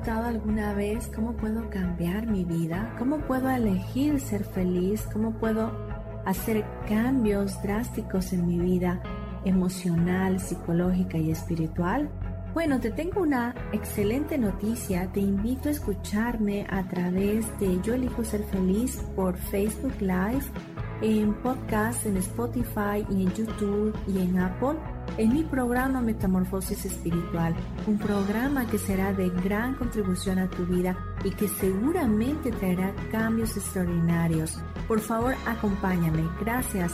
Preguntado alguna vez cómo puedo cambiar mi vida? ¿Cómo puedo elegir ser feliz? ¿Cómo puedo hacer cambios drásticos en mi vida emocional, psicológica y espiritual? Bueno, te tengo una excelente noticia. Te invito a escucharme a través de Yo elijo ser feliz por Facebook Live, en podcast, en Spotify y en YouTube y en Apple, en mi programa Metamorfosis Espiritual, un programa que será de gran contribución a tu vida y que seguramente traerá cambios extraordinarios. Por favor, acompáñame. Gracias.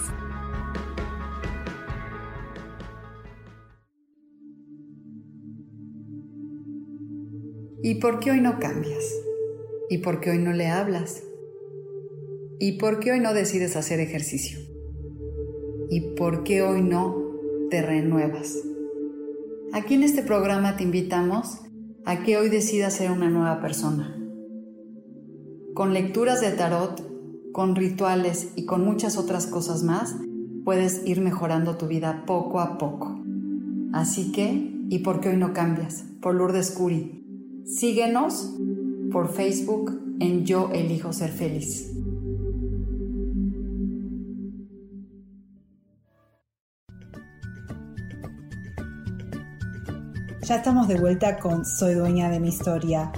¿Y por qué hoy no cambias? ¿Y por qué hoy no le hablas? ¿Y por qué hoy no decides hacer ejercicio? ¿Y por qué hoy no te renuevas? Aquí en este programa te invitamos a que hoy decidas ser una nueva persona. Con lecturas de tarot, con rituales y con muchas otras cosas más, puedes ir mejorando tu vida poco a poco. Así que, ¿y por qué hoy no cambias? Por Lourdes Curi. Síguenos por Facebook en Yo Elijo Ser Feliz. Ya estamos de vuelta con Soy dueña de mi historia.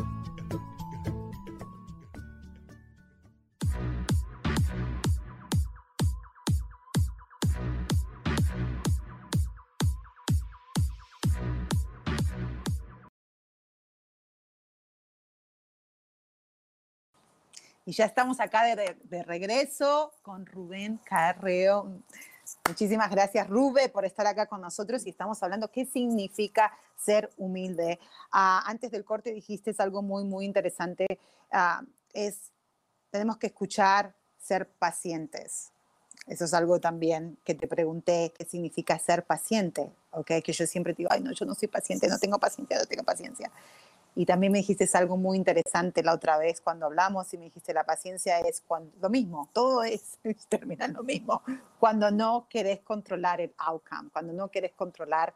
Y ya estamos acá de, de, regreso con Rubén Carreo. Muchísimas gracias, Rube, por estar acá con nosotros y estamos hablando qué significa ser humilde. Uh, antes del corte dijiste algo muy, muy interesante. Uh, es, tenemos que escuchar, ser pacientes. Eso es algo también que te pregunté, qué significa ser paciente, ¿ok? Que yo siempre digo, ay, no, yo no soy paciente, no tengo paciencia, no tengo paciencia. Y también me dijiste algo muy interesante la otra vez cuando hablamos y me dijiste la paciencia es cuando, lo mismo, todo es, [laughs] termina lo mismo. Cuando no querés controlar el outcome, cuando no querés controlar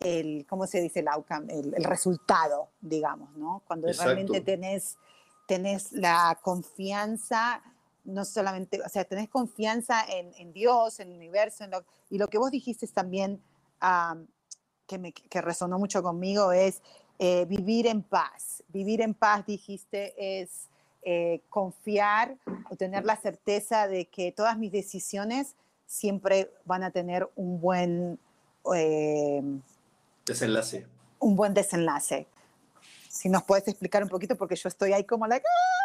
el, ¿cómo se dice el outcome? El, el resultado, digamos, ¿no? Cuando Exacto. realmente tenés, tenés la confianza, no solamente, o sea, tenés confianza en, en Dios, en el universo, en lo, y lo que vos dijiste también, um, que, me, que resonó mucho conmigo, es eh, vivir en paz. Vivir en paz, dijiste, es eh, confiar o tener la certeza de que todas mis decisiones siempre van a tener un buen... Eh, desenlace. un buen desenlace. Si nos puedes explicar un poquito, porque yo estoy ahí como la...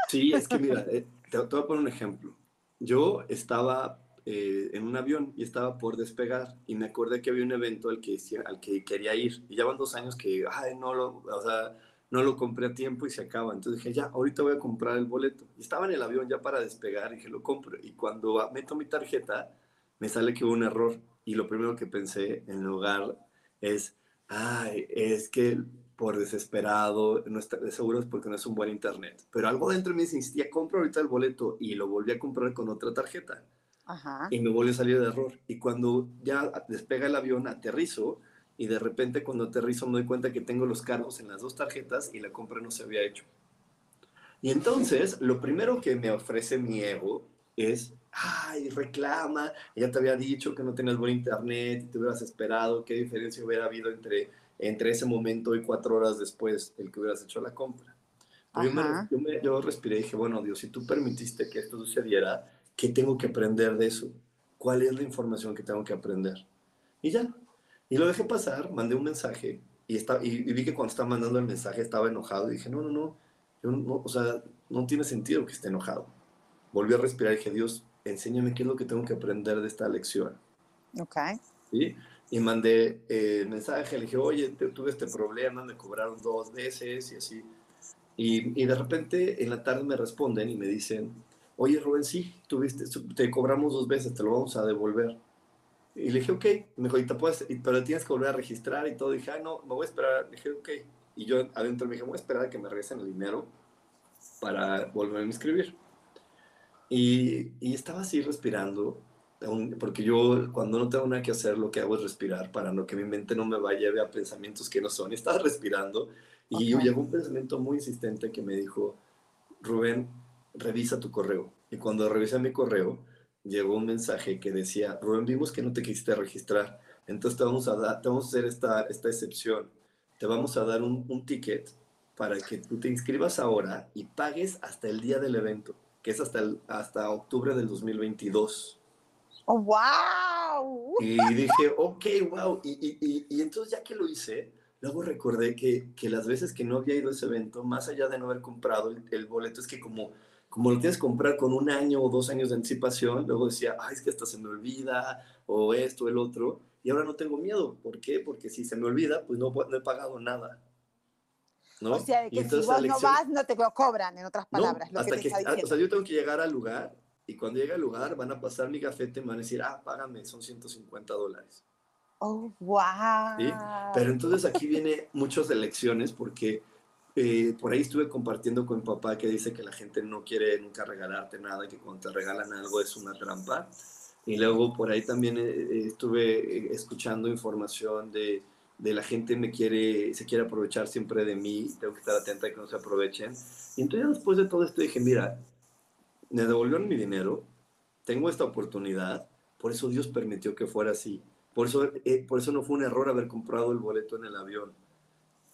Sí, es que mira, te, te, voy a poner un ejemplo. Yo estaba eh, en un avión y estaba por despegar y me acordé que había un evento al que, al que quería ir y ya van dos años que, ay, no lo, o sea, no lo compré a tiempo y se acaba. Entonces dije, ya, ahorita voy a comprar el boleto. Y estaba en el avión ya para despegar y dije, lo compro. Y cuando meto mi tarjeta, me sale que hubo un error. Y lo primero que pensé en lugar es, ay, es que por desesperado, no está, seguro es porque no es un buen internet. Pero algo dentro de mí insistía, compro ahorita el boleto y lo volví a comprar con otra tarjeta. Ajá. Y me volvió a salir de error. Y cuando ya despega el avión, aterrizo y de repente cuando aterrizo me doy cuenta que tengo los cargos en las dos tarjetas y la compra no se había hecho. Y entonces, lo primero que me ofrece mi ego es, ay, reclama, ya te había dicho que no tenías buen internet, y te hubieras esperado, qué diferencia hubiera habido entre, entre ese momento y cuatro horas después el que hubieras hecho la compra. Yo, me, yo respiré y dije, bueno, Dios, si tú permitiste que esto sucediera, ¿qué tengo que aprender de eso? ¿Cuál es la información que tengo que aprender? Y ya, y lo dejé pasar, mandé un mensaje y, está, y, vi que cuando estaba mandando el mensaje estaba enojado y dije, no, no, no, yo no, o sea, no tiene sentido que esté enojado. Volví a respirar y dije, Dios, enséñame qué es lo que tengo que aprender de esta lección. Ok. ¿Sí? Y mandé eh, mensaje, le dije, oye, tuve este problema, me cobraron dos veces y así. Y, y, de repente en la tarde me responden y me dicen, oye Rubén, sí, tuviste, te cobramos dos veces, te lo vamos a devolver. Y le dije, ok. Me dijo, ¿y te puedes, pero tienes que volver a registrar y todo. Y dije, ah, no, me voy a esperar. Le dije, ok. Y yo adentro me dije, voy a esperar a que me regresen el dinero para volver a inscribir. Y, y estaba así respirando, porque yo cuando no tengo nada que hacer, lo que hago es respirar para no que mi mente no me vaya a pensamientos que no son. Y estaba [laughs] respirando y llegó un pensamiento muy insistente que me dijo, Rubén, revisa tu correo. Y cuando revisé mi correo, llegó un mensaje que decía, Rubén, vimos que no te quisiste registrar, entonces te vamos a, dar, te vamos a hacer esta, esta excepción, te vamos a dar un, un ticket para que tú te inscribas ahora y pagues hasta el día del evento, que es hasta, el, hasta octubre del 2022. Oh, wow. Y dije, ok, wow. Y, y, y, entonces ya que lo hice, luego recordé que, que, las veces que no había ido a ese evento, más allá de no haber comprado el, el boleto, es que como como lo tienes que comprar con un año o dos años de anticipación, luego decía, ay, es que hasta se me olvida, o esto, el otro, y ahora no tengo miedo. ¿Por qué? Porque si se me olvida, pues no, no he pagado nada. ¿no? O sea, que si vos no vas, no te lo cobran, en otras palabras. hasta que, ah, o sea, yo tengo que llegar al lugar, y cuando llegue al lugar van a pasar mi gafete y me van a decir, ah, págame, son 150 dólares. Oh, wow. ¿Sí? Pero entonces aquí viene muchas elecciones porque eh, por ahí estuve compartiendo con mi papá que dice que la gente no quiere nunca regalarte nada, que cuando te regalan algo es una trampa. Y luego por ahí también eh, eh, estuve escuchando información de, de, la gente me quiere, se quiere aprovechar siempre de mí, tengo que estar atenta a que no se aprovechen. Y entonces después de todo esto dije, mira, me devolvieron mi dinero, tengo esta oportunidad, por eso Dios permitió que fuera así. Por eso, por eso no fue un error haber comprado el boleto en el avión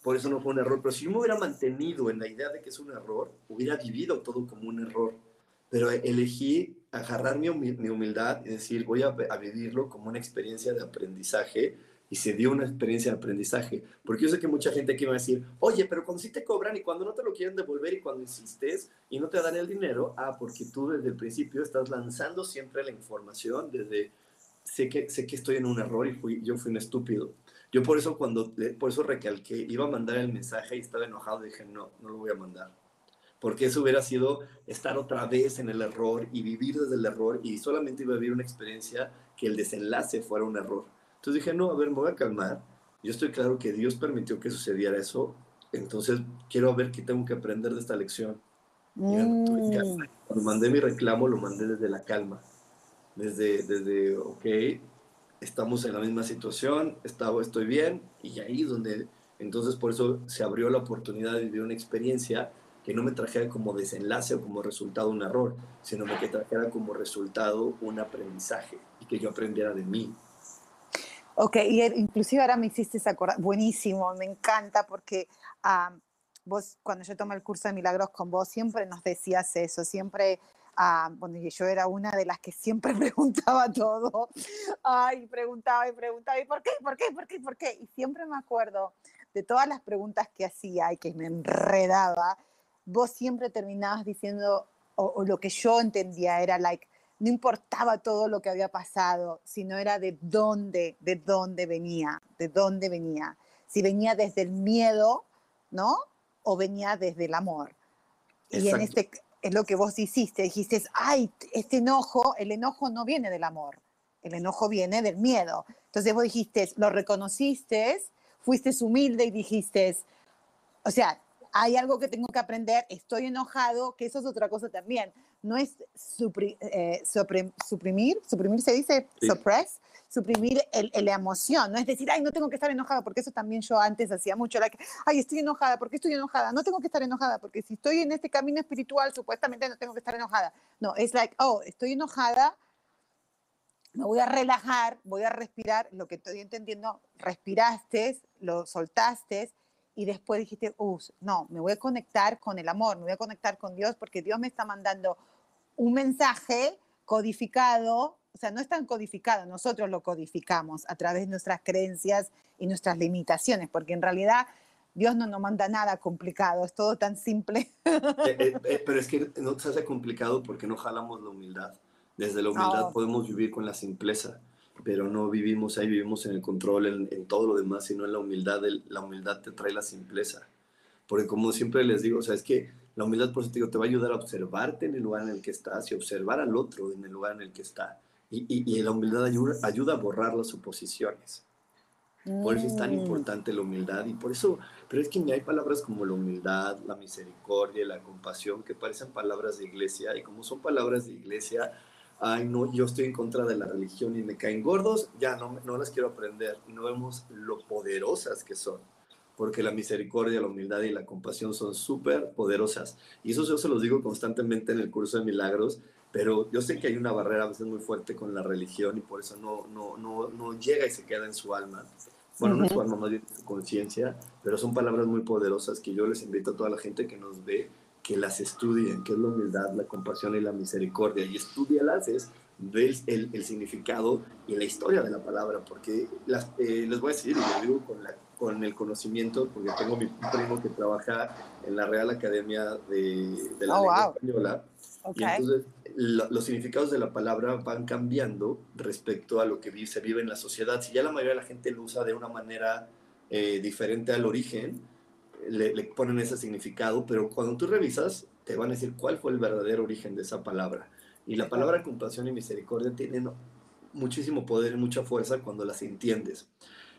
por eso no fue un error. Pero si yo me hubiera mantenido en la idea de que es un error, hubiera vivido todo como un error. Pero elegí agarrar mi, humildad y decir, voy a, vivirlo como una experiencia de aprendizaje. Y se dio una experiencia de aprendizaje. Porque yo sé que mucha gente aquí va a decir, oye, pero cuando sí te cobran y cuando no te lo quieren devolver y cuando insistes y no te dan el dinero, ah, porque tú desde el principio estás lanzando siempre la información desde, sé que, sé que estoy en un error y fui, yo fui un estúpido yo por eso cuando, por eso recalqué, iba a mandar el mensaje y estaba enojado, dije, no, no lo voy a mandar. Porque eso hubiera sido estar otra vez en el error y vivir desde el error y solamente iba a vivir una experiencia que el desenlace fuera un error. Entonces dije, no, a ver, me voy a calmar. Yo estoy claro que Dios permitió que sucediera eso, entonces quiero ver qué tengo que aprender de esta lección. Mm. Cuando mandé mi reclamo, lo mandé desde la calma, desde, desde, ok, estamos en la misma situación, estaba, estoy bien, y ahí es donde, entonces por eso se abrió la oportunidad de vivir una experiencia que no me trajera como desenlace o como resultado un error, sino que trajera como resultado un aprendizaje y que yo aprendiera de mí. Ok, y inclusive ahora me hiciste acordar, buenísimo, me encanta porque vos cuando yo tomé el curso de milagros con vos siempre nos decías eso, siempre Ah, bueno, yo era una de las que siempre [laughs] preguntaba todo. Ay, preguntaba y preguntaba, ¿y por qué? ¿Por qué? ¿Por qué? ¿Por qué? Y siempre me acuerdo de todas las preguntas que hacía y que me enredaba, vos siempre terminabas diciendo, o, o lo que yo entendía era, like, no importaba todo lo que había pasado, sino era de dónde, de dónde venía, de dónde venía. Si venía desde el miedo, ¿no? O venía desde el amor. Y en este es lo que vos hiciste, dijiste, ay, este enojo, el enojo no viene del amor, el enojo viene del miedo. Entonces vos dijiste, lo reconociste, fuiste humilde y dijiste, o sea, hay algo que tengo que aprender, estoy enojado, que eso es otra cosa también no es eh, suprimir, suprimir se dice, suppress, suprimir el, la emoción, no es decir, ay, no tengo que estar enojada, porque eso también yo antes hacía mucho, like, ay, estoy enojada, ¿por qué estoy enojada? No tengo que estar enojada, porque si estoy en este camino espiritual, supuestamente no tengo que estar enojada. No, es like, oh, estoy enojada, me voy a relajar, voy a respirar, lo que estoy entendiendo, respiraste, lo soltaste, y después dijiste, uff, no, me voy a conectar con el amor, me voy a conectar con Dios porque Dios me está mandando un mensaje codificado, o sea, no es tan codificado, nosotros lo codificamos a través de nuestras creencias y nuestras limitaciones, porque en realidad Dios no nos manda nada complicado, es todo tan simple. Eh, eh, [laughs] eh, pero es que no se hace complicado porque no jalamos la humildad. Desde la humildad oh. podemos vivir con la simpleza, pero no vivimos ahí, vivimos en el control, en, en todo lo demás, sino en la humildad. la humildad te trae la simpleza. Porque como siempre les digo, o sea, es que la humildad, por eso te digo, te va a ayudar a observarte en el lugar en el que estás y observar al otro en el lugar en el que está. Y, y, la humildad ayuda, ayuda, a borrar las suposiciones. Por eso es tan mm. importante la humildad y por eso, pero es que hay palabras como la humildad, la misericordia, la compasión que parecen palabras de iglesia y como son palabras de iglesia, ay no, yo estoy en contra de la religión y me caen gordos, ya no, no las quiero aprender y no vemos lo poderosas que son porque la misericordia, la humildad y la compasión son súper poderosas. Y eso yo se los digo constantemente en el curso de milagros, pero yo sé que hay una barrera a veces muy fuerte con la religión y por eso no, no, no, no llega y se queda en su alma. Bueno, no en su alma, más bien en su conciencia, pero son palabras muy poderosas que yo les invito a toda la gente que nos ve que las estudien, que es la humildad, la compasión y la misericordia. Y estudialas es ver el, el, significado y la historia de la palabra, porque las, eh, les voy a decir, y lo digo con la con el conocimiento, porque tengo mi primo que trabaja en la Real Academia de, la oh, Lengua Española. Y entonces los significados de la palabra van cambiando respecto a lo que se vive en la sociedad. Si ya la mayoría de la gente lo usa de una manera eh, diferente al origen, le, le, ponen ese significado, pero cuando tú revisas, te van a decir cuál fue el verdadero origen de esa palabra. Y la palabra compasión y misericordia tienen muchísimo poder y mucha fuerza cuando las entiendes.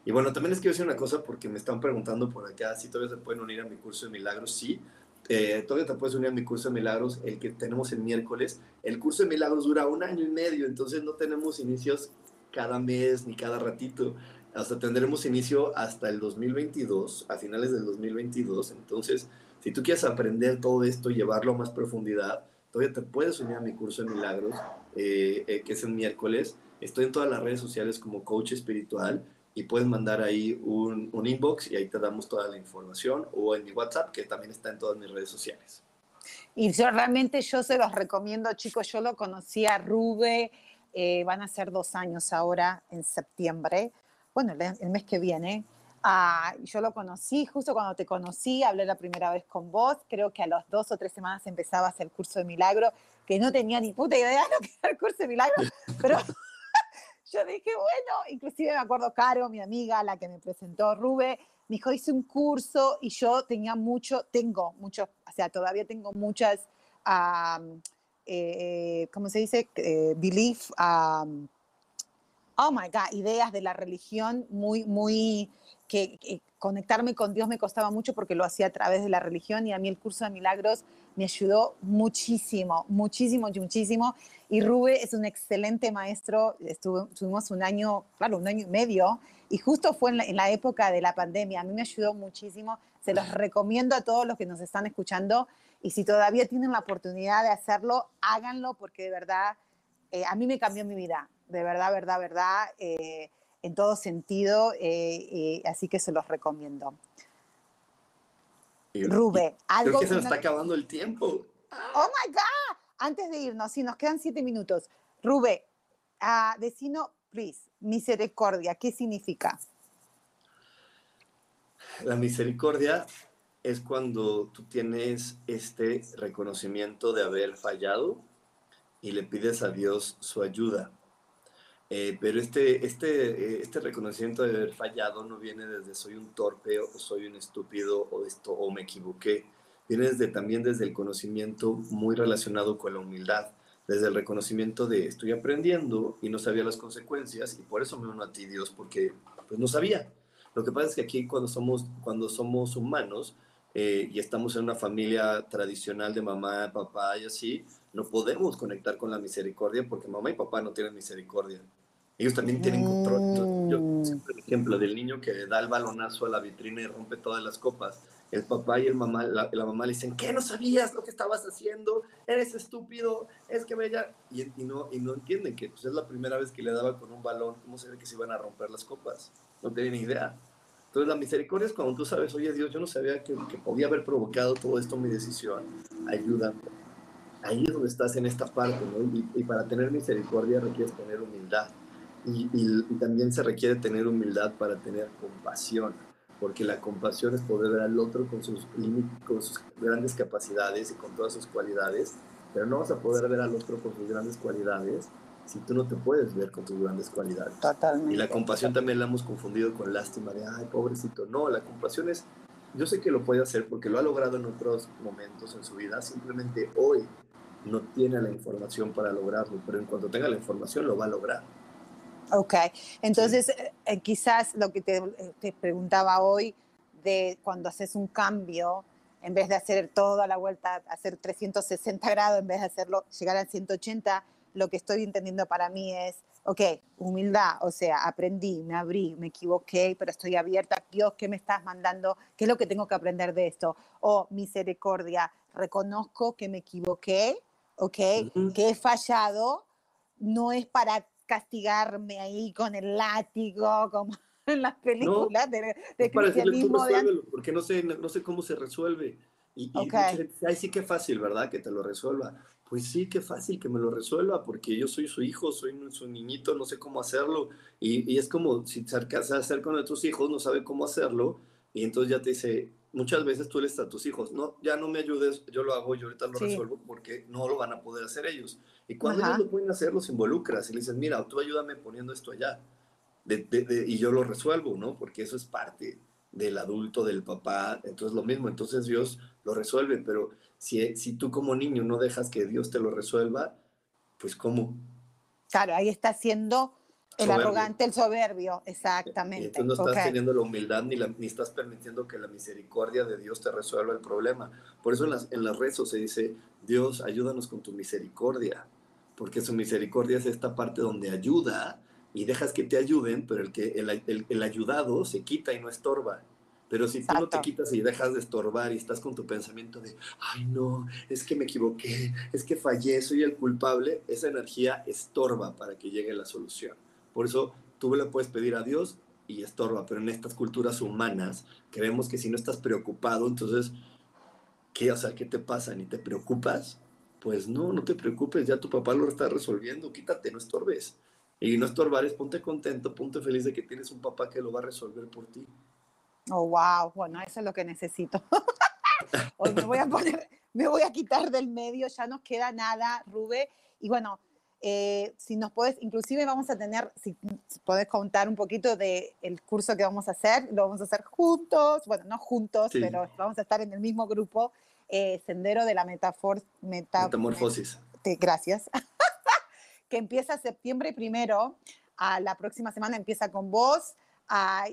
Y bueno, también les quiero decir una cosa porque me están preguntando por acá si todavía se pueden unir a mi curso de milagros. Sí, eh, todavía te puedes unir a mi curso de milagros, el que tenemos el miércoles. El curso de milagros dura un año y medio, entonces no tenemos inicios cada mes ni cada ratito. Hasta tendremos inicio hasta el 2022, a finales del 2022. Entonces, si tú quieres aprender todo esto y llevarlo a más profundidad, todavía te puedes unir a mi curso de milagros, eh, eh, que es el miércoles. Estoy en todas las redes sociales como coach espiritual y puedes mandar ahí un, un, inbox y ahí te damos toda la información o en mi WhatsApp que también está en todas mis redes sociales. Y yo realmente yo se los recomiendo, chicos, yo lo conocí a Rube, eh, van a ser dos años ahora en septiembre, bueno, el, mes que viene. Ah, yo lo conocí justo cuando te conocí, hablé la primera vez con vos, creo que a las dos o tres semanas empezabas el curso de milagro, que no tenía ni puta idea de lo que era el curso de milagro, [laughs] pero yo dije, bueno, inclusive me acuerdo Caro, mi amiga, la que me presentó, Rube, me dijo, hice un curso y yo tenía mucho, tengo muchos, o sea, todavía tengo muchas, eh, ¿cómo se dice? Eh, belief, oh my God, ideas de la religión muy, muy, que, conectarme con Dios me costaba mucho porque lo hacía a través de la religión y a mí el curso de milagros me ayudó muchísimo, muchísimo, muchísimo. Y Rube es un excelente maestro, estuvimos un año, claro, un año y medio, y justo fue en la, época de la pandemia, a mí me ayudó muchísimo, se los recomiendo a todos los que nos están escuchando, y si todavía tienen la oportunidad de hacerlo, háganlo porque de verdad, eh, a mí me cambió mi vida, de verdad, verdad, verdad. Eh, en todo sentido, eh, así que se los recomiendo. Rube, algo. Creo que se nos está acabando el tiempo. Oh my God. Antes de irnos, sí, nos quedan siete minutos. Rube, uh, decino, please, misericordia, ¿qué significa? La misericordia es cuando tú tienes este reconocimiento de haber fallado y le pides a Dios su ayuda. Eh, pero este, este, eh, este reconocimiento de haber fallado no viene desde soy un torpe o soy un estúpido o, esto, o me equivoqué. Viene desde, también desde el conocimiento muy relacionado con la humildad, desde el reconocimiento de estoy aprendiendo y no sabía las consecuencias y por eso me uno a ti, Dios, porque pues no sabía. Lo que pasa es que aquí cuando somos, cuando somos humanos eh, y estamos en una familia tradicional de mamá, papá y así, no podemos conectar con la misericordia porque mamá y papá no tienen misericordia. Ellos también tienen control. Yo mm. siempre el ejemplo del niño que da el balonazo a la vitrina y rompe todas las copas. El papá y el mamá, la, mamá le dicen, ¿qué no sabías lo que estabas haciendo? Eres estúpido, es que bella. Y, y, no, y no entienden que pues, es la primera vez que le daba con un balón, ¿cómo se ve que se iban a romper las copas? No tienen ni idea. Entonces la misericordia es cuando tú sabes, oye Dios, yo no sabía que, que podía haber provocado todo esto mi decisión. Ayúdame. Ahí es donde estás en esta parte, ¿no? Y, y para tener misericordia requieres tener humildad y, también se requiere tener humildad para tener compasión, porque la compasión es poder ver al otro con sus, con sus grandes capacidades y con todas sus cualidades, pero no vas a poder ver al otro con sus grandes cualidades si tú no te puedes ver con tus grandes cualidades. Totalmente. Y la compasión también la hemos confundido con lástima de, ay, pobrecito. No, la compasión es, yo sé que lo puede hacer porque lo ha logrado en otros momentos en su vida, simplemente hoy no tiene la información para lograrlo, pero en cuanto tenga la información lo va a lograr. Ok, entonces eh, eh, quizás lo que te, eh, te, preguntaba hoy de cuando haces un cambio, en vez de hacer toda la vuelta, hacer 360 grados, en vez de hacerlo, llegar al 180, lo que estoy entendiendo para mí es, ok, humildad, o sea, aprendí, me abrí, me equivoqué, pero estoy abierta, Dios, ¿qué me estás mandando? ¿Qué es lo que tengo que aprender de esto? O misericordia, reconozco que me equivoqué, ok, que he fallado, no es para castigarme ahí con el látigo, como [laughs] en las películas de, de cristianismo. de... Porque no sé, no sé cómo se resuelve. Y, y okay. ay, sí que fácil, ¿verdad? Que te lo resuelva. Pues sí, qué fácil que me lo resuelva, porque yo soy su hijo, soy su niñito, no sé cómo hacerlo. Y, y es como si se a hacer con otros hijos, no sabe cómo hacerlo, y entonces ya te dice, muchas veces tú les a tus hijos, no, ya no me ayudes, yo lo hago, yo ahorita lo resuelvo, porque no lo van a poder hacer ellos. Y cuando ellos lo pueden hacer, los involucras y le dices, mira, tú ayúdame poniendo esto allá. y yo lo resuelvo, ¿no? Porque eso es parte del adulto, del papá. Entonces lo mismo, entonces Dios lo resuelve. Pero si, si tú como niño no dejas que Dios te lo resuelva, pues ¿cómo? Claro, ahí está siendo el arrogante, el soberbio, exactamente. entonces no estás teniendo la humildad ni, la, ni estás permitiendo que la misericordia de Dios te resuelva el problema. Por eso en las, en las rezos se dice, Dios, ayúdanos con tu misericordia porque su misericordia es esta parte donde ayuda y dejas que te ayuden, pero el, que, el, el, ayudado se quita y no estorba. Pero si tú no te quitas y dejas de estorbar y estás con tu pensamiento de, ay no, es que me equivoqué, es que fallé, soy el culpable, esa energía estorba para que llegue la solución. Por eso tú le puedes pedir a Dios y estorba, pero en estas culturas humanas creemos que si no estás preocupado, entonces, ¿qué, o sea, ¿qué te pasa? ¿Ni te preocupas? Pues no, no te preocupes, ya tu papá lo está resolviendo, quítate, no estorbes. Y no estorbar es ponte contento, ponte feliz de que tienes un papá que lo va a resolver por ti. Oh, wow, bueno, eso es lo que necesito. [laughs] Hoy me voy a poner, me voy a quitar del medio, ya no queda nada, Rube. Y bueno, eh, si nos puedes, inclusive vamos a tener, si, puedes contar un poquito del el curso que vamos a hacer, lo vamos a hacer juntos, bueno, no juntos, pero vamos a estar en el mismo grupo eh, Sendero de la metafor Metamorfosis. gracias. [laughs] que empieza septiembre primero. A la próxima semana empieza con vos.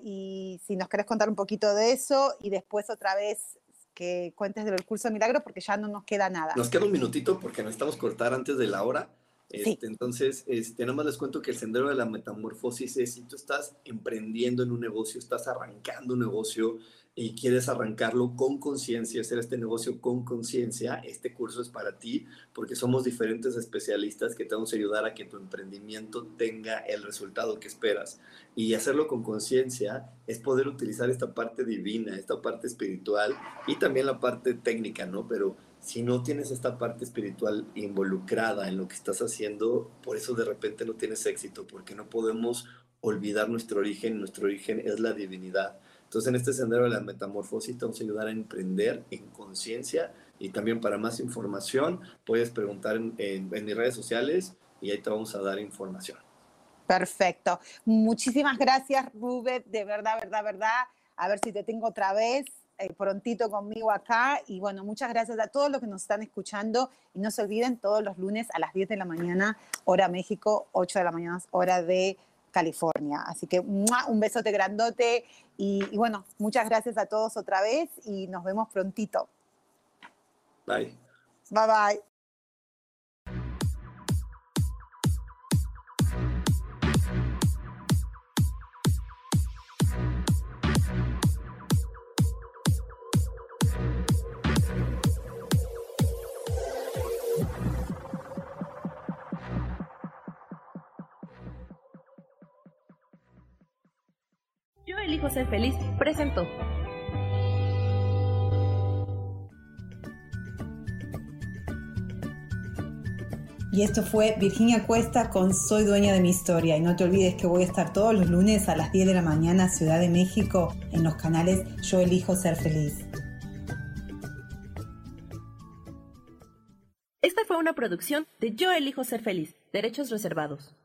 y si nos querés contar un poquito de eso y después otra vez que cuentes del curso de milagros porque ya no nos queda nada. Nos queda un minutito porque necesitamos cortar antes de la hora. Este, entonces, este, nada más les cuento que el sendero de la metamorfosis es si tú estás emprendiendo en un negocio, estás arrancando un negocio, y quieres arrancarlo con conciencia, hacer este negocio con conciencia, este curso es para ti porque somos diferentes especialistas que te vamos ayudar a que tu emprendimiento tenga el resultado que esperas. Y hacerlo con conciencia es poder utilizar esta parte divina, esta parte espiritual y también la parte técnica, ¿no? Pero si no tienes esta parte espiritual involucrada en lo que estás haciendo, por eso de repente no tienes éxito, porque no podemos olvidar nuestro origen, nuestro origen es la divinidad Entonces, en este sendero de la metamorfosis te vamos a ayudar a emprender en conciencia y también para más información puedes preguntar en, en, mis redes sociales y ahí te vamos a dar información. Perfecto. Muchísimas gracias, Rubén. De verdad, verdad, verdad. A ver si te tengo otra vez eh, prontito conmigo acá. Y bueno, muchas gracias a todos los que nos están escuchando. Y no se olviden, todos los lunes a las 10 de la mañana, hora México, 8 de la mañana, hora de California. Así que un besote grandote y, y bueno, muchas gracias a todos otra vez y nos vemos prontito. Bye. Bye bye. Ser feliz presentó. Y esto fue Virginia Cuesta con Soy dueña de mi historia. Y no te olvides que voy a estar todos los lunes a las 10 de la mañana Ciudad de México en los canales Yo elijo ser feliz. Esta fue una producción de Yo elijo ser feliz, derechos reservados.